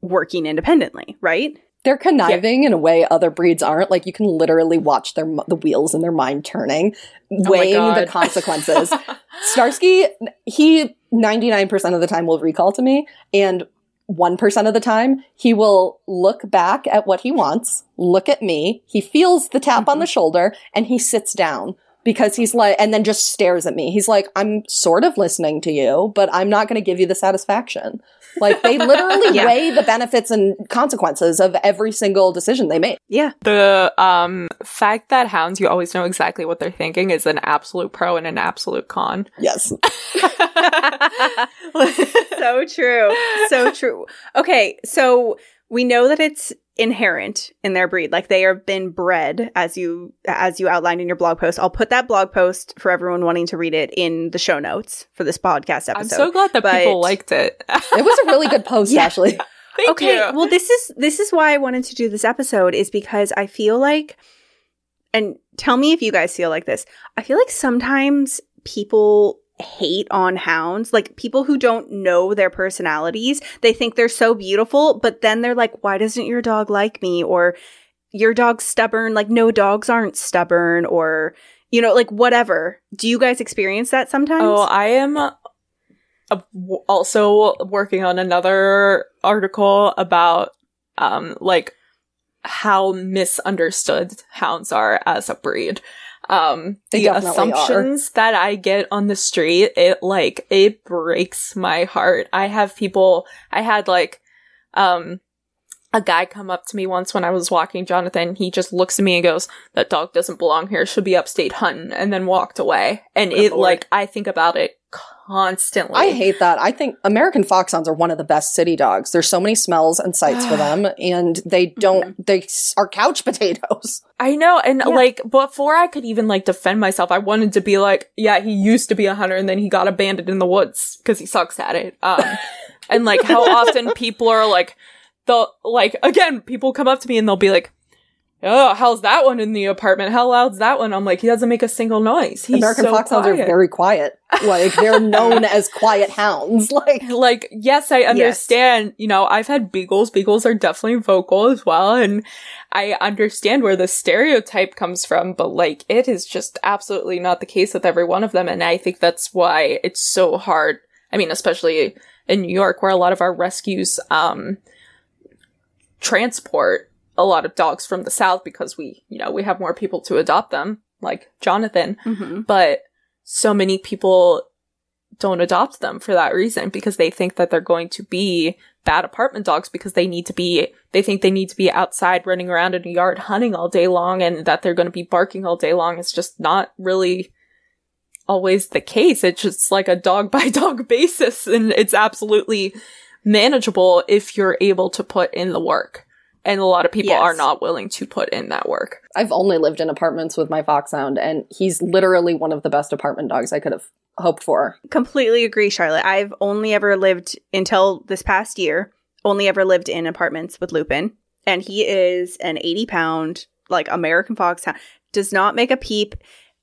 working independently, right? They're conniving in a way other breeds aren't. Like you can literally watch their the wheels in their mind turning, Oh weighing the consequences. Starsky, he 99% of the time will recall to me, and 1% of the time, he will look back at what he wants, look at me, he feels the tap on the shoulder, and he sits down because he's like, and then just stares at me. He's like, I'm sort of listening to you, but I'm not going to give you the satisfaction. Like, they literally Yeah. weigh the benefits and consequences of every single decision they make. Yeah. the um fact that hounds you always know exactly what they're thinking is an absolute pro and an absolute con. Yes. so true. So true. Okay, so we know that it's inherent in their breed. Like they have been bred as you as you outlined in your blog post. I'll put that blog post for everyone wanting to read it in the show notes for this podcast episode. I'm so glad that but- people liked it. It was a really good post, Yeah. Ashley. Thank okay, you. well this is this is why I wanted to do this episode is because I feel like and tell me if you guys feel like this. I feel like sometimes people hate on hounds, like people who don't know their personalities. They think they're so beautiful, but then they're like, why doesn't your dog like me? Or your dog's stubborn. Like, no, dogs aren't stubborn, or, you know, like whatever. Do you guys experience that sometimes? Oh, I am uh, also working on another article about um like how misunderstood hounds are as a breed. Um They the definitely are. assumptions that I get on the street, it like it breaks my heart. I have people I had like um a guy come up to me once when I was walking Jonathan. He just looks at me and goes, "That dog doesn't belong here. Should be upstate hunting," and then walked away. And Good it lord. like I think about it constantly. I hate that. I think American foxhounds are one of the best city dogs. There's so many smells and sights for them, and they don't. They are couch potatoes. I know, and Yeah. like before I could even like defend myself, I wanted to be like, yeah, he used to be a hunter, and then he got abandoned in the woods because he sucks at it. Um, and like how often people are like, the like again, people come up to me and they'll be like, oh, how's that one in the apartment? How loud's that one? I'm like, he doesn't make a single noise. He's American so foxhounds are very quiet. Like they're known as quiet hounds. Like like yes i understand you know i've had beagles beagles are definitely vocal as well and i understand where the stereotype comes from but like it is just absolutely not the case with every one of them and i think that's why it's so hard i mean especially in new york where a lot of our rescues um transport a lot of dogs from the south because we you know we have more people to adopt them like jonathan. Mhm. but so many people don't adopt them for that reason because they think that they're going to be bad apartment dogs because they need to be they think they need to be outside running around in a yard hunting all day long and that they're going to be barking all day long. It's just not really always the case. It's just like a dog by dog basis and it's absolutely manageable if you're able to put in the work And a lot of people Yes. are not willing to put in that work. I've only lived in apartments with my foxhound, and he's literally one of the best apartment dogs I could have hoped for. Completely agree, Charlotte. I've only ever lived until this past year, only ever lived in apartments with Lupin. And he is an 80 pound, like American foxhound. Does not make a peep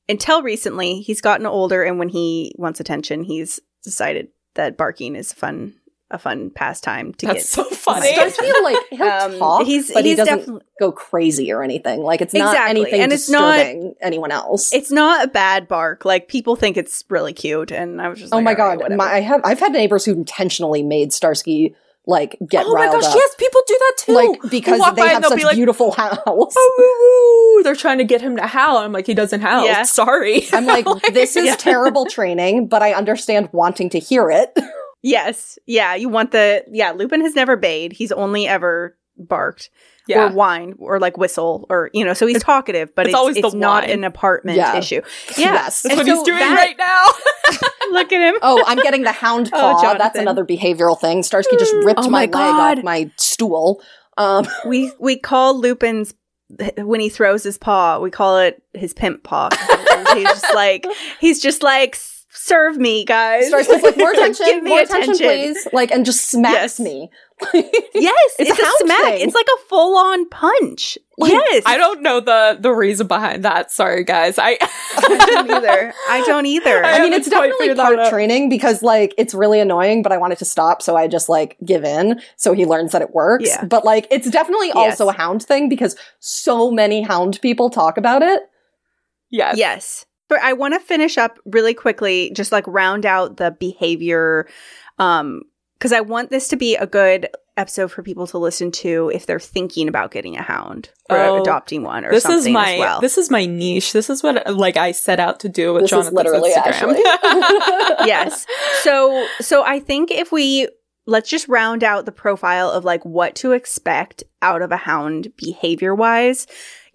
until recently. He's gotten older, and when he wants attention, he's decided that barking is fun, a fun pastime to That's get. so funny. Starsky, like he'll Um, talk, he's- but he doesn't definitely- go crazy or anything. Like it's not Exactly, anything and it's not- disturbing anyone else. It's not a bad bark. Like people think it's really cute, and I was just oh like, my "All right, god, whatever." my, I have I've had neighbors who intentionally made Starsky like get oh my riled gosh, up. yes, people do that too. like They'll because walk they by and have they'll such be like, beautiful house. "Oh, woo, woo." They're trying to get him to howl. I'm like, he doesn't howl. Yeah. Sorry. I'm like, this is Yeah. terrible training, but I understand wanting to hear it. Yes. Yeah. You want the yeah, Lupin has never bayed. He's only ever barked yeah. or whined or like whistle or you know, so he's talkative, but it's it's, always it's the not an apartment Yeah. issue. Yeah. Yes. That's And what so he's doing that- right now. Look at him. Oh, I'm getting the hound Oh, paw. That's another behavioral thing. Starsky just ripped Oh my, my leg off my stool. Um, We we call Lupin's when he throws his paw, we call it his pimp paw. he's just like he's just like serve me, guys. Starsky's like, more Give attention, me more attention, attention." please. Like, and just smacks Yes. me. Yes, It's it's, a a, smack. thing. It's like a full on punch. yes. I don't know the the reason behind that. Sorry, guys. I I don't either. I don't either. I I mean, it's quite definitely figured that part out. training because, like, it's really annoying, but I want it to stop, so I just, like, give in so he learns that it works. Yeah. But, like, it's definitely also a hound thing because so many hound people talk about it. Yes. Yes. But I want to finish up really quickly, just like round out the behavior. Um, because I want this to be a good episode for people to listen to if they're thinking about getting a hound or Oh, adopting one or This something is my as well. this is my niche. This is what like I set out to do with This is Jonathan's literally Instagram. actually. yes. So so I think if we let's just round out the profile of like what to expect out of a hound behavior wise.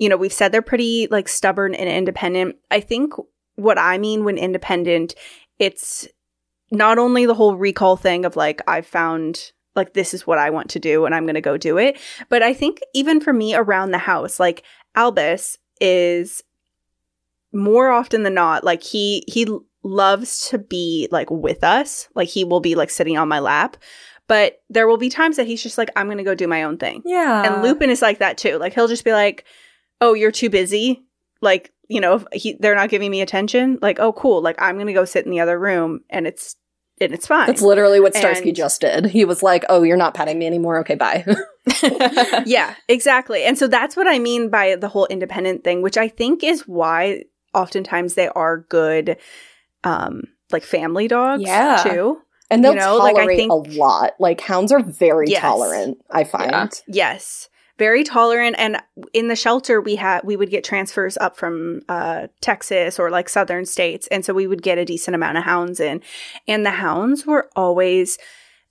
You know, we've said they're pretty like stubborn and independent. I think what I mean when independent, it's not only the whole recall thing of like I've found like this is what I want to do and I'm going to go do it, but I think even for me around the house, like Albus is more often than not like he he loves to be like with us like he will be like sitting on my lap but there will be times that he's just like i'm gonna go do my own thing yeah. and lupin is like that too like he'll just be like oh you're too busy like you know he, they're not giving me attention like oh cool like i'm gonna go sit in the other room and it's and it's fine That's literally what Starsky And- just did. He was like, "Oh, you're not petting me anymore. Okay, bye." yeah, exactly. And so that's what I mean by the whole independent thing, which I think is why oftentimes they are good um like family dogs Yeah. too. and they'll You know, like, I tolerate think- a lot. Like hounds are very Yes. tolerant. I find. Yeah. Yes. Very tolerant and in the shelter we had we would get transfers up from uh Texas or like southern states and so we would get a decent amount of hounds in and the hounds were always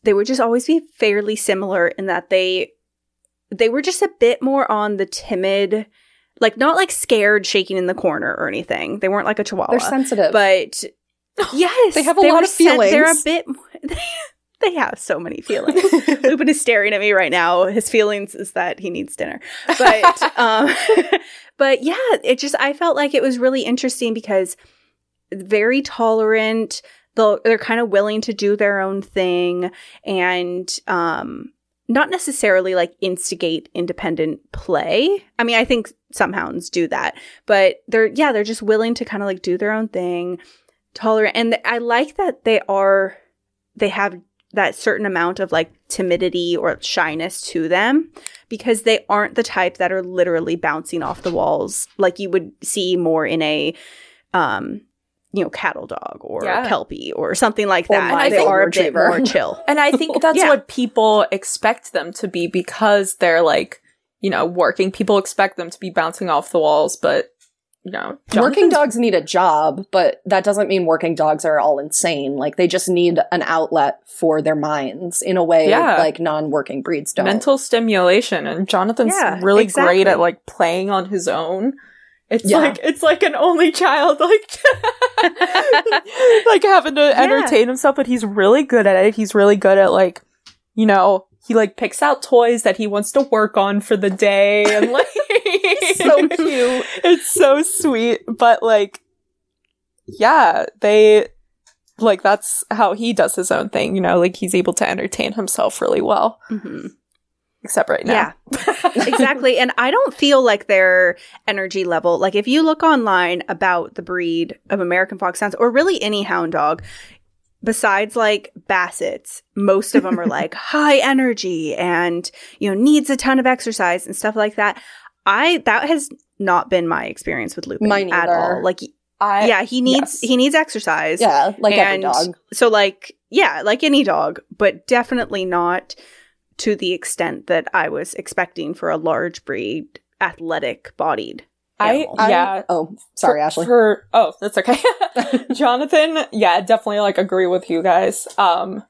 they would just always be fairly similar in that they they were just a bit more on the timid like not like scared shaking in the corner or anything. They weren't like a chihuahua. They're sensitive. but yes, They have a lot of sen- They're a feelings. bit. they have so many feelings. Lupin is staring at me right now. His feelings is that he needs dinner, but um, but yeah, it just I felt like it was really interesting because very tolerant. They'll, they're kind of willing to do their own thing and um not necessarily like instigate independent play. I mean, I think some hounds do that, but they're yeah, they're just willing to kind of like do their own thing, tolerant. And I like that they are they have that certain amount of like timidity or shyness to them because they aren't the type that are literally bouncing off the walls like you would see more in a um you know cattle dog or Yeah. kelpie or something like Or that my they are a bit retriever. more chill And I think that's Yeah. what people expect them to be because they're like, you know, working. People expect them to be bouncing off the walls, but you know, working dogs need a job, but that doesn't mean working dogs are all insane. Like they just need an outlet for their minds in a way Yeah. like non-working breeds don't. mental stimulation, and Jonathan's Yeah, really exactly. great at like playing on his own. It's Yeah. like it's like an only child, like like having to Yeah. entertain himself, but he's really good at it. He's really good at like, you know, he like picks out toys that he wants to work on for the day and like so cute. It's so sweet, but like yeah, they like that's how he does his own thing, you know, like he's able to entertain himself really well. Mm-hmm. Except right now. Yeah. exactly. And I don't feel like their energy level, like if you look online about the breed of American Fox Hounds or really any hound dog, besides like Bassets, most of them are like high energy and, you know, needs a ton of exercise and stuff like that. I, that has not been my experience with Lupin Mine at either. all. Like, I yeah, he needs, yes. he needs exercise. Yeah, like every And dog. So like, yeah, like any dog, but definitely not to the extent that I was expecting for a large breed, athletic bodied. I. I- yeah. oh, sorry, for, Ashley. For oh, that's okay. Jonathan, yeah, definitely like agree with you guys. Um,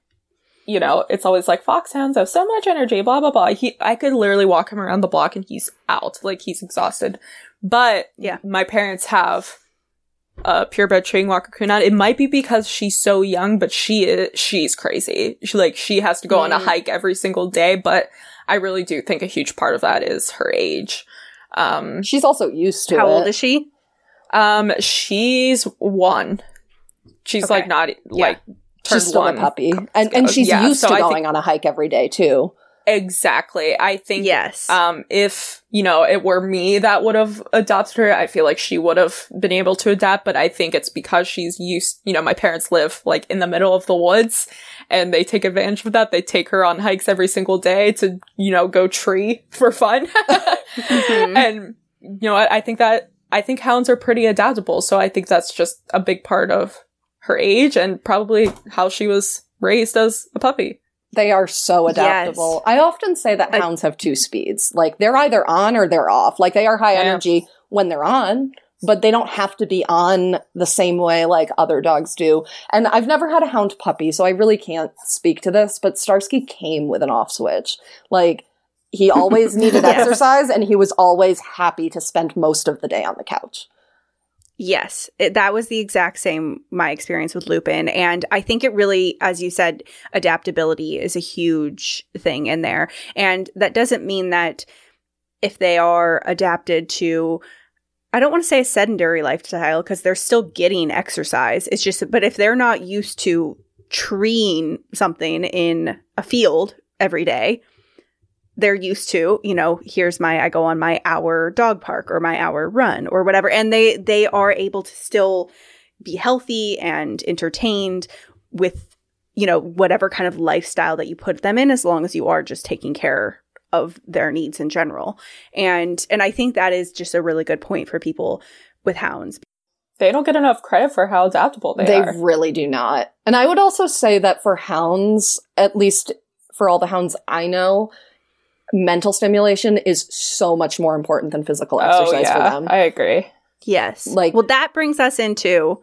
you know, it's always like foxhounds have so much energy, blah blah blah. He, I could literally walk him around the block and he's out, like he's exhausted. But Yeah. my parents have a purebred treeing walker coonhound. It might be because she's so young, but she is she's crazy. She like she has to go on a Mm. hike every single day. But I really do think a huge part of that is her age. Um, She's also used to How it. old is she? um, she's one. She's Okay. like not like turned She's still one. a puppy, and and she's Yeah, used so to I going think- on a hike every day too. Exactly. I think Yes. um if, you know, it were me that would have adopted her, I feel like she would have been able to adapt, but I think it's because she's used, you know, my parents live like in the middle of the woods and they take advantage of that. They take her on hikes every single day to, you know, go tree for fun. Mhm. And you know, I, I think that I think hounds are pretty adaptable, so I think that's just a big part of her age and probably how she was raised as a puppy. They are so adaptable. I often say that I- hounds have two speeds. Like they're either on or they're off. Like they are high Yeah. energy when they're on, but they don't have to be on the same way like other dogs do. And I've never had a hound puppy, so I really can't speak to this, but Starsky came with an off switch. Like he always needed Yeah. exercise and he was always happy to spend most of the day on the couch. Yes, it, that was the exact same my experience with Lupin, and I think it really, as you said, adaptability is a huge thing in there, and that doesn't mean that if they are adapted to. I don't want to say a sedentary lifestyle because they're still getting exercise. It's just, but if they're not used to treeing something in a field every day, they're used to, you know, here's my I go on my hour dog park or my hour run or whatever and they they are able to still be healthy and entertained with you know whatever kind of lifestyle that you put them in as long as you are just taking care of their needs in general. And and I think that is just a really good point for people with hounds. They don't get enough credit for how adaptable they, They are. They really do not. And I would also say that for hounds, at least for all the hounds I know, mental stimulation is so much more important than physical Oh exercise yeah, for them. I agree. Yes. Like- well that brings us into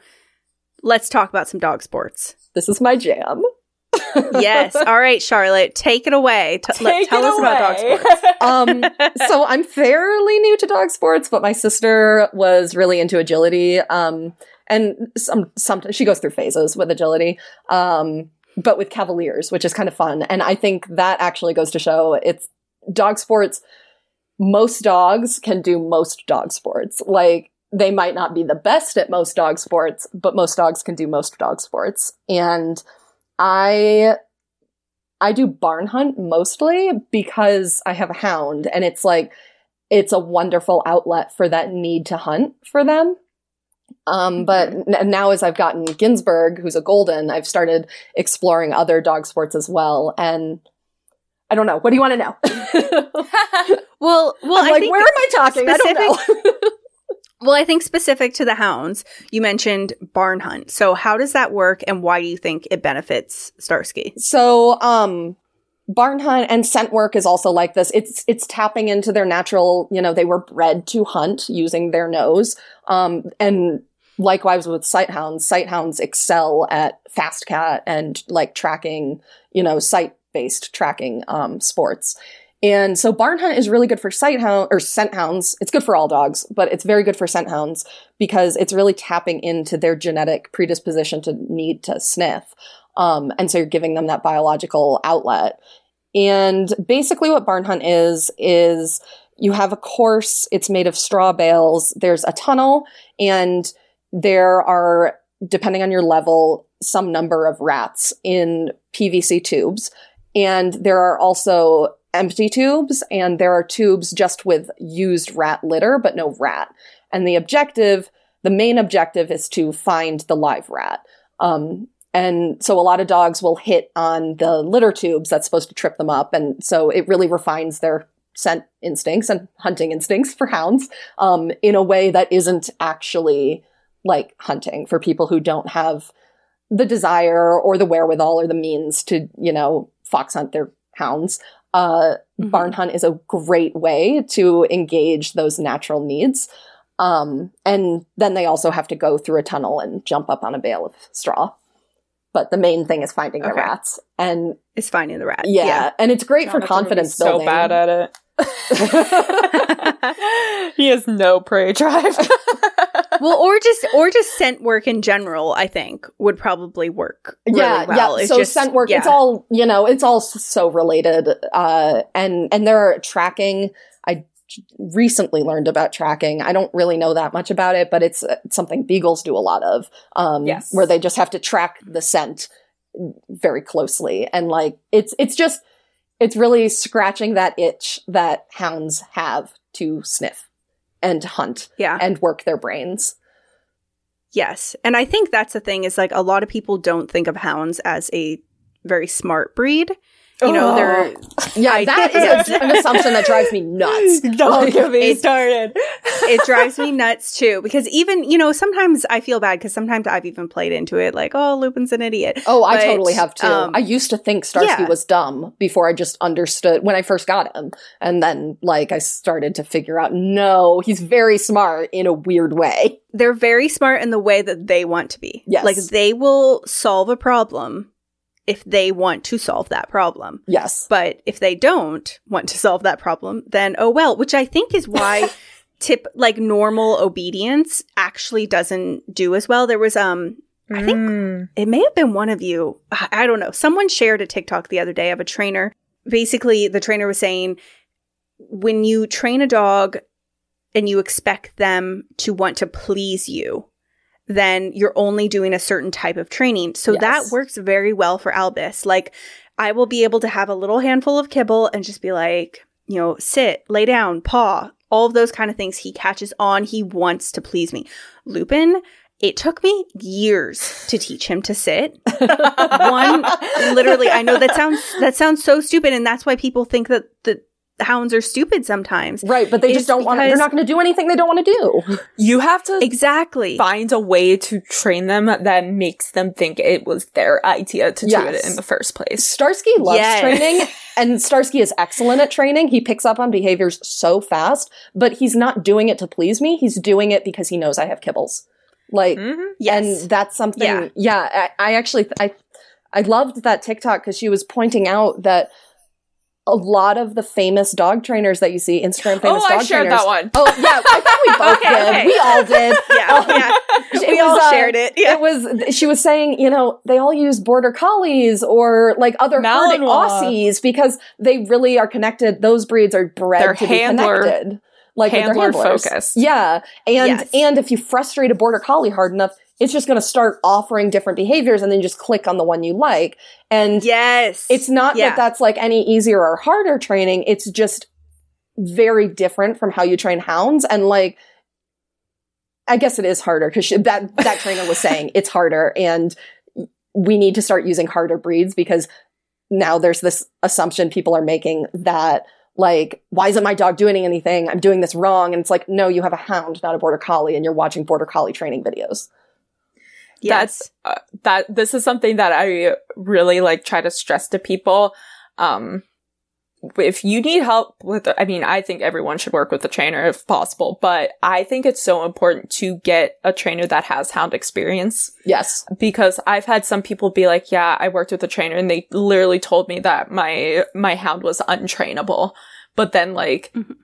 let's talk about some dog sports. this is my jam. yes. All right, Charlotte, take it away. T- let- Take tell it us about dog sports. Um, so I'm fairly new to dog sports, but my sister was really into agility. Um, and some, sometimes she goes through phases with agility. Um, but with cavaliers, which is kind of fun. And I think that actually goes to show it's dog sports. Most dogs can do most dog sports. Like they might not be the best at most dog sports, but most dogs can do most dog sports. And I I do barn hunt mostly because I have a hound and it's like it's a wonderful outlet for that need to hunt for them. Um, but n- now as I've gotten Ginsburg, who's a golden, I've started exploring other dog sports as well. And I don't know. What do you want to know? Well, well, I'm I like, think where am I talking? I don't know. well, I think specific to the hounds, you mentioned barn hunt. So, how does that work, and why do you think it benefits Starsky? So, um, barn hunt and scent work is also like this. It's it's tapping into their natural. You know, they were bred to hunt using their nose. Um, and likewise with sight hounds, sight hounds excel at fast cat and like tracking. You know, sight based tracking um, sports. And so barn hunt is really good for sight hound or scent hounds. It's good for all dogs, but it's very good for scent hounds because it's really tapping into their genetic predisposition to need to sniff. Um, and so you're giving them that biological outlet. And basically what barn hunt is, is you have a course, it's made of straw bales, there's a tunnel, and there are, depending on your level, some number of rats in PVC tubes. And there are also empty tubes, and there are tubes just with used rat litter, but no rat. And the objective, the main objective is to find the live rat. Um, and so a lot of dogs will hit on the litter tubes that's supposed to trip them up. And so it really refines their scent instincts and hunting instincts for hounds um, in a way that isn't actually like hunting for people who don't have the desire or the wherewithal or the means to, you know, fox hunt their hounds. Uh, mm-hmm. Barn hunt is a great way to engage those natural needs. Um, and then they also have to go through a tunnel and jump up on a bale of straw. But the main thing is finding okay. the rats, and it's finding the rats. Yeah, yeah. and it's great Jonathan for confidence building. So bad at it. he has no prey drive. well, or just or just scent work in general, I think would probably work. Really yeah, well. yeah. It's so just, scent work, yeah. it's all you know, it's all so related. Uh, and and they're tracking. I recently learned about tracking. I don't really know that much about it, but it's, it's something beagles do a lot of. Um, yes. where they just have to track the scent very closely, and like it's it's just it's really scratching that itch that hounds have to sniff and hunt yeah. and work their brains. Yes. And I think that's the thing is like a lot of people don't think of hounds as a very smart breed. You know, they're yeah. I, that is a, an assumption that drives me nuts. Don't get me it, started. it drives me nuts too because even you know sometimes I feel bad because sometimes I've even played into it like oh Lupin's an idiot. Oh, I totally have too. Um, I used to think Starsky yeah. was dumb before I just understood when I first got him, and then like I started to figure out no, he's very smart in a weird way. They're very smart in the way that they want to be. Yes, like they will solve a problem if they want to solve that problem. Yes. But if they don't want to solve that problem, then oh well, which I think is why tip like normal obedience actually doesn't do as well. There was um I think mm. it may have been one of you. I don't know. Someone shared a TikTok the other day of a trainer. Basically, the trainer was saying when you train a dog and you expect them to want to please you, then you're only doing a certain type of training. So yes. that works very well for Albus. Like I will be able to have a little handful of kibble and just be like, you know, sit, lay down, paw, all of those kind of things. He catches on. He wants to please me. Lupin, it took me years to teach him to sit. One, literally, I know that sounds that sounds so stupid, and that's why people think that the hounds are stupid sometimes. Right, but they just don't want to, they're not going to do anything they don't want to do. You have to exactly find a way to train them that makes them think it was their idea to yes. do it in the first place. Starsky loves yes. training and Starsky is excellent at training. He picks up on behaviors so fast, but he's not doing it to please me. He's doing it because he knows I have kibbles. Like, mm-hmm. yes. and that's something, yeah, yeah I, I actually, I, I loved that TikTok because she was pointing out that a lot of the famous dog trainers that you see, Instagram famous oh, dog I shared trainers. that one. Oh yeah, I think we both okay, did. Okay. We all did. Yeah, um, yeah. we all uh, shared it. Yeah. It was. She was saying, you know, they all use border collies or like other herding Aussies because they really are connected. Those breeds are bred They're to handler, be connected. Like handler focused. Yeah, and yes. and if you frustrate a border collie hard enough, it's just going to start offering different behaviors and then just click on the one you like. And yes, it's not yeah. that that's like any easier or harder training. It's just very different from how you train hounds. And like, I guess it is harder because that, that trainer was saying it's harder and we need to start using harder breeds because now there's this assumption people are making that like, why isn't my dog doing anything? I'm doing this wrong. And it's like, no, you have a hound, not a border collie, and you're watching border collie training videos. Yes. That's, uh, that, this is something that I really like try to stress to people. Um, if you need help with, I mean, I think everyone should work with a trainer if possible, but I think it's so important to get a trainer that has hound experience. Yes. Because I've had some people be like, yeah, I worked with a trainer and they literally told me that my, my hound was untrainable. But then like, mm-hmm.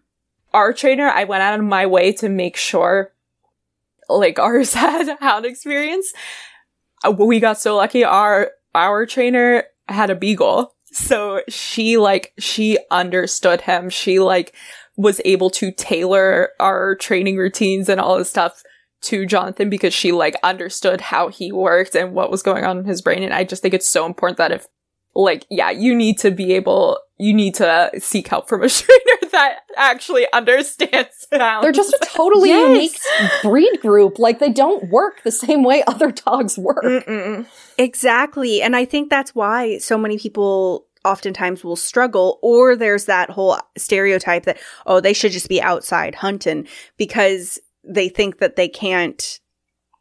our trainer, I went out of my way to make sure like ours had hound experience. Uh, we got so lucky. Our our trainer had a beagle, So she like, she understood him. She like was able to tailor our training routines and all this stuff to Jonathan because she like understood how he worked and what was going on in his brain. And I just think it's so important that if like, yeah, you need to be able, you need to seek help from a trainer that actually understands sounds. They're just a totally yes. unique breed group. Like they don't work the same way other dogs work. Mm-mm. Exactly. And I think that's why so many people oftentimes will struggle or there's that whole stereotype that oh they should just be outside hunting because they think that they can't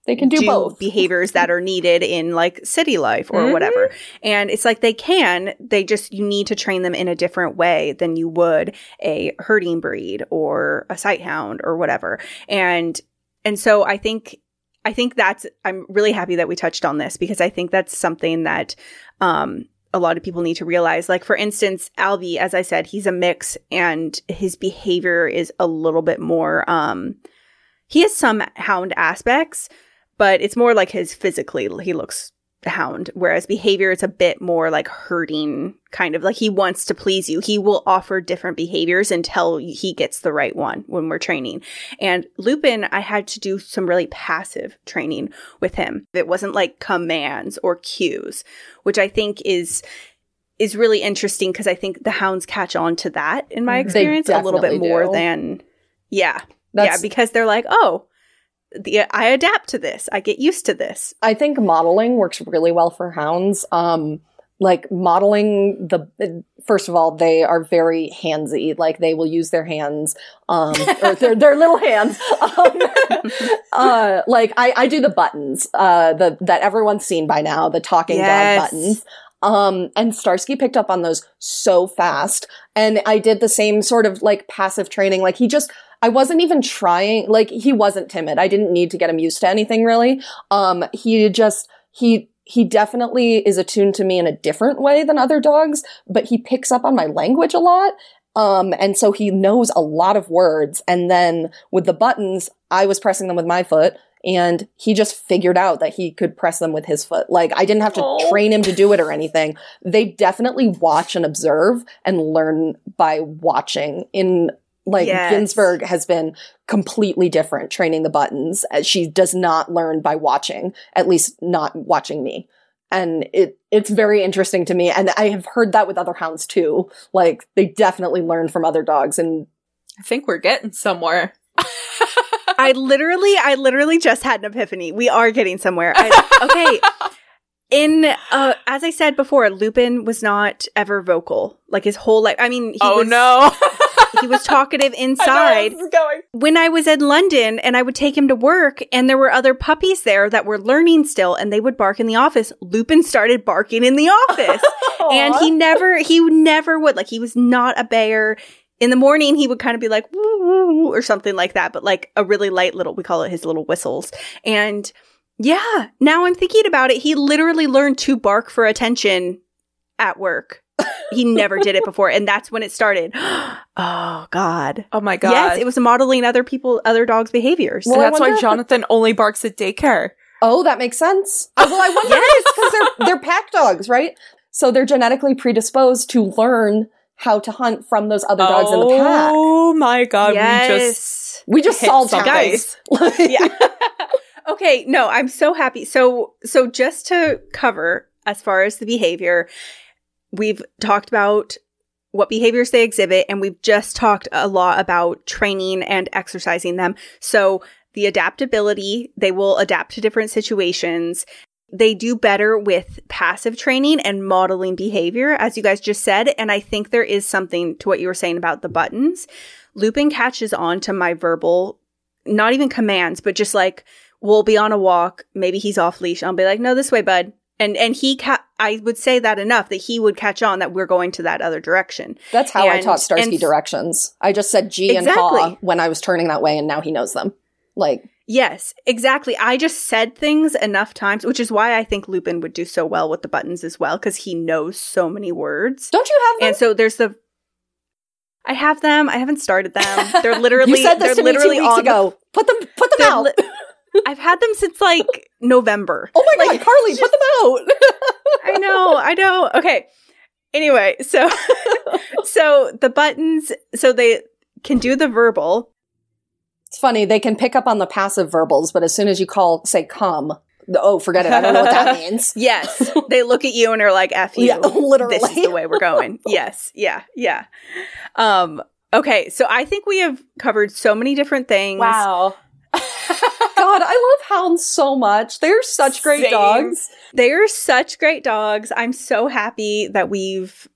they can do, do, both behaviors that are needed in like city life or mm-hmm. whatever. And it's like they can, they just, you need to train them in a different way than you would a herding breed or a sight hound or whatever. And, and so I think, I think that's, I'm really happy that we touched on this because I think that's something that, um, a lot of people need to realize. Like, for instance, Albie, as I said, he's a mix and his behavior is a little bit more, um, he has some hound aspects, but it's more like his physically, he looks hound, whereas behavior it's a bit more like herding kind of like he wants to please you. He will offer different behaviors until he gets the right one when we're training. And Lupin, I had to do some really passive training with him. It wasn't like commands or cues, which I think is is really interesting because I think the hounds catch on to that in my mm-hmm. experience a little bit more do. than yeah. That's, yeah, because they're like, "Oh, the, I adapt to this. I get used to this. I think modeling works really well for hounds. Um, like modeling the first of all, they are very handsy. Like they will use their hands, um, or their, their little hands. Um, uh, like I, I do the buttons, uh, the that everyone's seen by now, the talking yes. dog buttons. Um, and Starsky picked up on those so fast. And I did the same sort of like passive training. Like he just, I wasn't even trying, like he wasn't timid. I didn't need to get him used to anything really. Um, he just, he, he definitely is attuned to me in a different way than other dogs, but he picks up on my language a lot. Um, and so he knows a lot of words. And then with the buttons, I was pressing them with my foot and he just figured out that he could press them with his foot. Like I didn't have to oh. train him to do it or anything. They definitely watch and observe and learn by watching in like yes. Ginsburg has been completely different training the buttons. She does not learn by watching, at least not watching me. And it it's very interesting to me. And I have heard that with other hounds too. Like they definitely learn from other dogs and I think we're getting somewhere. I literally, I literally just had an epiphany. We are getting somewhere. I, okay. In, uh, as I said before, Lupin was not ever vocal. Like his whole life. I mean, he oh was, no. he was talkative inside. I when I was in London and I would take him to work and there were other puppies there that were learning still and they would bark in the office. Lupin started barking in the office. and he never, he never would. Like he was not a bear in the morning he would kind of be like woo, woo, or something like that but like a really light little we call it his little whistles and yeah now i'm thinking about it he literally learned to bark for attention at work he never did it before and that's when it started oh god oh my god yes it was modeling other people other dogs behaviors well, that's why jonathan only barks at daycare oh that makes sense oh, well i wonder yes. because they're they're pack dogs right so they're genetically predisposed to learn how to hunt from those other dogs oh, in the oh pack. Oh my god, yes. we just we just solved something. Guys. yeah. okay, no, I'm so happy. So so just to cover as far as the behavior, we've talked about what behaviors they exhibit and we've just talked a lot about training and exercising them. So the adaptability, they will adapt to different situations they do better with passive training and modeling behavior, as you guys just said. And I think there is something to what you were saying about the buttons. Lupin catches on to my verbal, not even commands, but just like, we'll be on a walk. Maybe he's off leash. I'll be like, no, this way, bud. And, and he, ca- I would say that enough that he would catch on that we're going to that other direction. That's how and, I taught Starsky and, directions. I just said G exactly. and paw when I was turning that way and now he knows them. Like, Yes, exactly. I just said things enough times, which is why I think Lupin would do so well with the buttons as well, because he knows so many words. Don't you have them? And so there's the. I have them. I haven't started them. They're literally. you said this to me two weeks ago. The, put them. Put them out. Li- I've had them since like November. Oh my like, god, Carly, just, put them out. I know. I know. Okay. Anyway, so so the buttons so they can do the verbal. It's funny, they can pick up on the passive verbals, but as soon as you call say come, oh, forget it. I don't know what that means. Yes. They look at you and are like, F you. Yeah, literally. This is the way we're going. yes. Yeah. Yeah. Um, okay. So I think we have covered so many different things. Wow. God, I love hounds so much. They're such great Same. dogs. They are such great dogs. I'm so happy that we've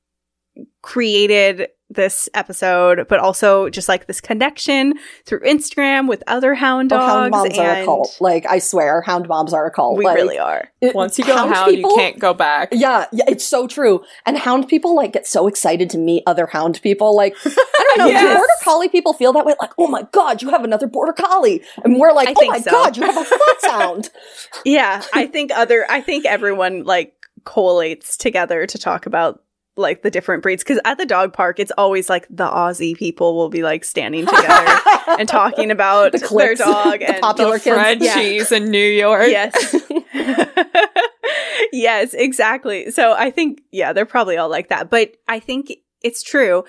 created this episode, but also just like this connection through Instagram with other hound Oh, dogs. hound moms are a cult. Like, I swear, hound moms are a cult. We Like, really are. it- Once you go hound, people- you can't go back. Yeah, yeah, it's so true. And hound people like get so excited to meet other hound people. Like, I don't know, do Yes. border collie people feel that way? Like, oh my god, you have another border collie, and we're like, I oh my so. god, you have a foxhound. Yeah, I think other I think everyone like collates together to talk about like the different breeds because at the dog park it's always like the Aussie people will be like standing together and talking about The their dog the and popular The kids. Frenchies in New York. yes. yes, exactly. So I think yeah, they're probably all like that, but I think it's true.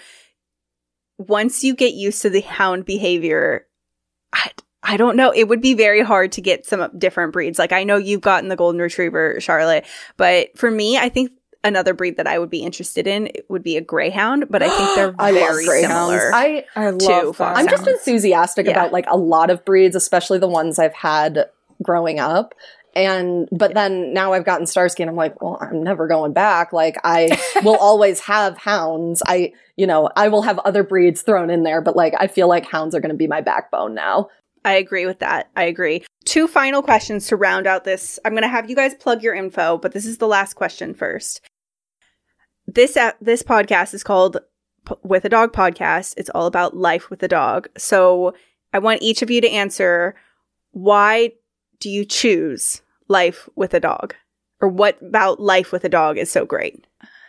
Once you get used to the hound behavior, I I don't know. It would be very hard to get some different breeds. Like I know you've gotten the golden retriever, Charlotte, but for me, I think another breed that I would be interested in would be a greyhound. But I think they're I very similar. I I love fox I'm just enthusiastic Yeah. about like a lot of breeds, especially the ones I've had growing up. And but then now I've gotten Starsky and I'm like, well, I'm never going back. Like I will always have hounds. I, you know, I will have other breeds thrown in there, but like I feel like hounds are going to be my backbone now. I agree with that. I agree. Two final questions to round out this. I'm going to have you guys plug your info, but this is the last question first. This uh, this podcast is called P- With a Dog podcast. It's all about life with a dog. So, I want each of you to answer why do you choose life with a dog? Or what about life with a dog is so great?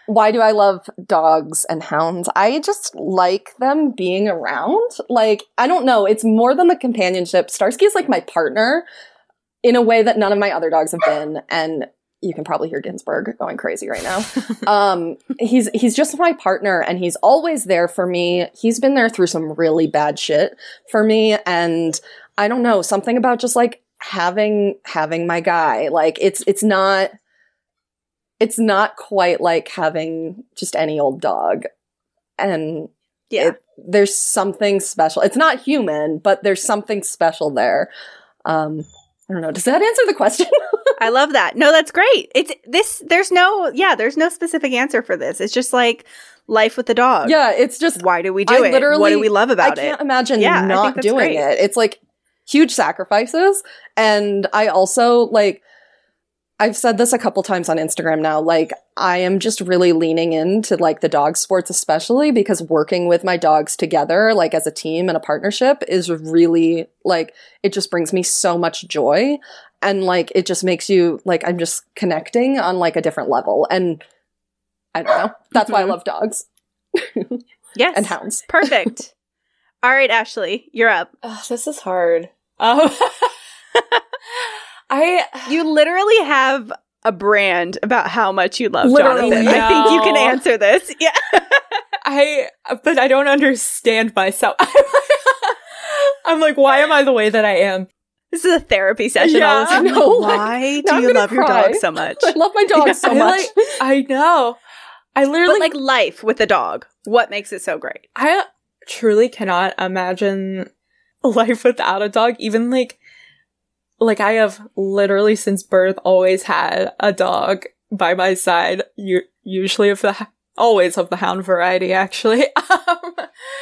Why do I love dogs and hounds? I just like them being around. Like, I don't know. It's more than the companionship. Starsky is like my partner in a way that none of my other dogs have been. And you can probably hear Ginsburg going crazy right now. um, he's, he's just my partner and he's always there for me. He's been there through some really bad shit for me. And I don't know, something about just like having, having my guy. Like, it's, it's not, it's not quite like having just any old dog. And Yeah. it- there's something special. It's not human, but there's something special there. Um, I don't know. Does that answer the question? I love that. No, that's great. It's this there's no yeah, there's no specific answer for this. It's just like life with the dog. yeah, it's just Why do we do I it? literally what do we love about it? I can't it? imagine Yeah, not doing great. it. It's like huge sacrifices, and I also like. I've said this a couple times on Instagram now. Like, I am just really leaning into like the dog sports, especially because working with my dogs together, like as a team and a partnership, is really like it just brings me so much joy, and like it just makes you like I'm just connecting on like a different level, and I don't know. That's why I Mhm. love dogs Yes. and hounds. Perfect. All right, Ashley, you're up. Ugh, this is hard. Um, I You literally have a brand about how much you love Literally, Jonathan. I think you can answer this. Yeah. I but I don't understand myself. I'm like, why am I the way that I am? This is a therapy session. all of a Yeah. No, Why now do you love your dog so much? I love my dog so much. like- I know. I literally But like life with a dog, what makes it so great? I truly cannot imagine life without a dog. Even like, like I have literally since birth always had a dog by my side. U- usually of the, always of the hound variety, actually. um,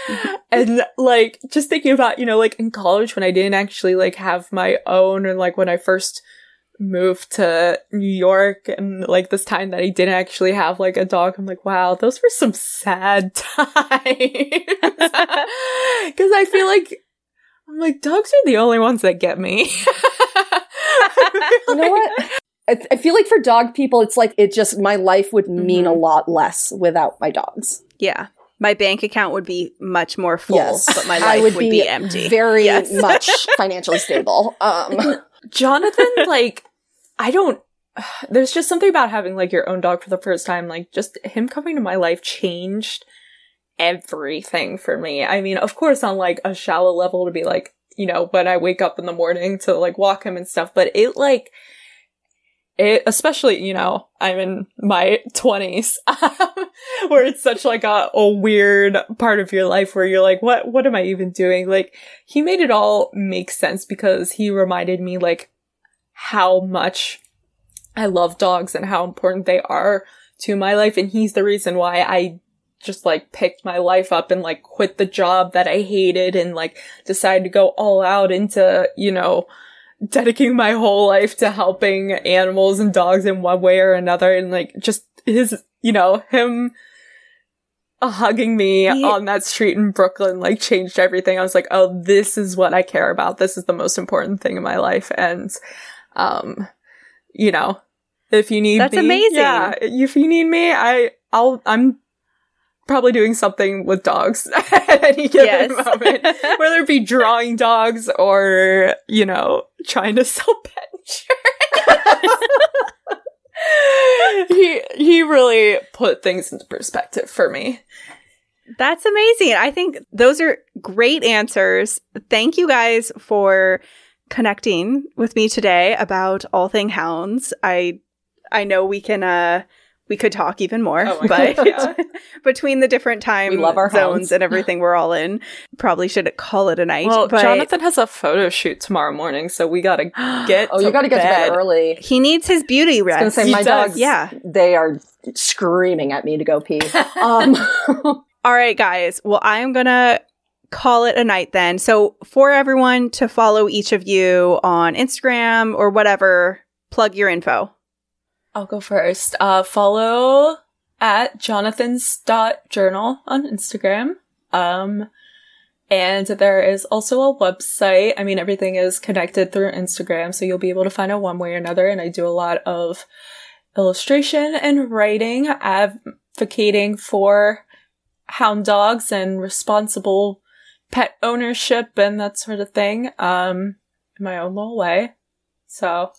and like, just thinking about, you know, like in college when I didn't actually like have my own and like when I first moved to New York and like this time that I didn't actually have like a dog, I'm like, wow, those were some sad times. Cause I feel like I'm like, dogs are the only ones that get me. You know what? I, I feel like for dog people, it's like it just my life would mean Mm-hmm. a lot less without my dogs. Yeah. My bank account would be much more full, Yes, but my I life would would, be be, empty. Very Yes. much financially stable. Um, Jonathan, like, I don't, there's just something about having like your own dog for the first time. Like just him coming to my life changed everything for me. I mean, of course, on like a shallow level to be like, you know, when I wake up in the morning to like walk him and stuff, but it like, it, especially, you know, I'm in my 20s, where it's such like a, a weird part of your life where you're like, what, what am I even doing? Like, he made it all make sense because he reminded me like how much I love dogs and how important they are to my life. And he's the reason why I just like picked my life up and like quit the job that I hated and like decided to go all out into, you know, dedicating my whole life to helping animals and dogs in one way or another. And like just his, you know, him hugging me he- on that street in Brooklyn like changed everything. I was like, oh, this is what I care about. This is the most important thing in my life. And, um, you know, if you need That's me, amazing. Yeah, if you need me, I, I'll, I'm probably doing something with dogs at any given yes. moment, whether it be drawing dogs or, you know, trying to sell pet insurance. he he really put things into perspective for me. That's amazing. I think those are great answers. Thank you guys for connecting with me today about all thing hounds. I I know we can uh we could talk even more, oh but between the different time we love our zones hounds. and everything we're all in, probably should call it a night. Well, but Jonathan has a photo shoot tomorrow morning, so we gotta get. oh, you gotta get bed. to bed early. He needs his beauty rest. I was gonna say my does. dogs. Yeah, they are screaming at me to go pee. um. all right, guys. Well, I am gonna call it a night then. So for everyone to follow each of you on Instagram or whatever, plug your info. I'll go first. Uh, follow at jonathan's journal on Instagram. Um, and there is also a website. I mean, everything is connected through Instagram, so you'll be able to find it one way or another. And I do a lot of illustration and writing, advocating for hound dogs and responsible pet ownership and that sort of thing, um, in my own little way. So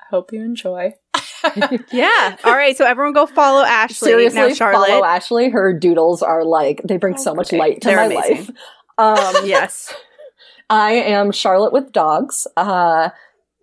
I hope you enjoy. yeah. All right. So everyone go follow Ashley. Seriously, now, Charlotte. follow Ashley. Her doodles are like they bring oh, so much light to my amazing. life. Um, yes. I am Charlotte with dogs. Uh,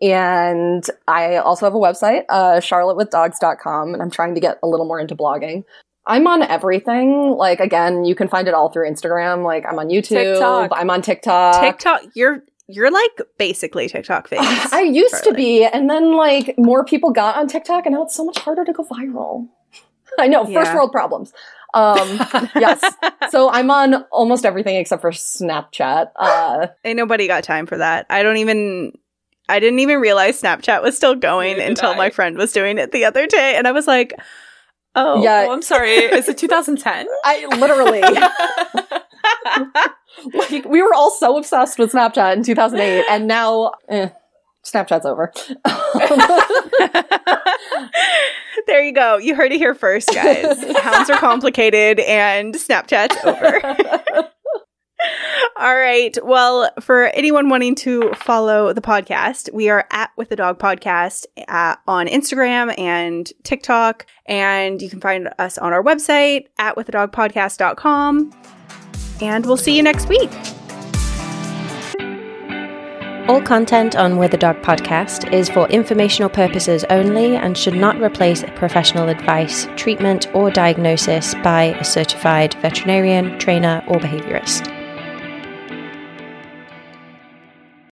and I also have a website, uh, charlottewithdogs.com, and I'm trying to get a little more into blogging. I'm on everything. Like again, you can find it all through Instagram. Like I'm on YouTube. TikTok. I'm on TikTok. TikTok. You're you're like basically TikTok famous. I used to be, and then like more people got on TikTok, and now it's so much harder to go viral. I know, yeah. first world problems. Um, yes. So I'm on almost everything except for Snapchat. Uh, Ain't nobody got time for that. I don't even. I didn't even realize Snapchat was still going until I. my friend was doing it the other day, and I was like, "Oh, yeah." Oh, I'm sorry. Is it 2010? I literally. like we were all so obsessed with Snapchat in 2008, and now eh, Snapchat's over. there you go. You heard it here first, guys. Hounds are complicated, and Snapchat's over. All right. Well, for anyone wanting to follow the podcast, we are at With the Dog Podcast at, on Instagram and TikTok. And you can find us on our website at withthedogpodcast.com and we'll see you next week. All content on With a Dog podcast is for informational purposes only and should not replace professional advice, treatment, or diagnosis by a certified veterinarian, trainer, or behaviorist.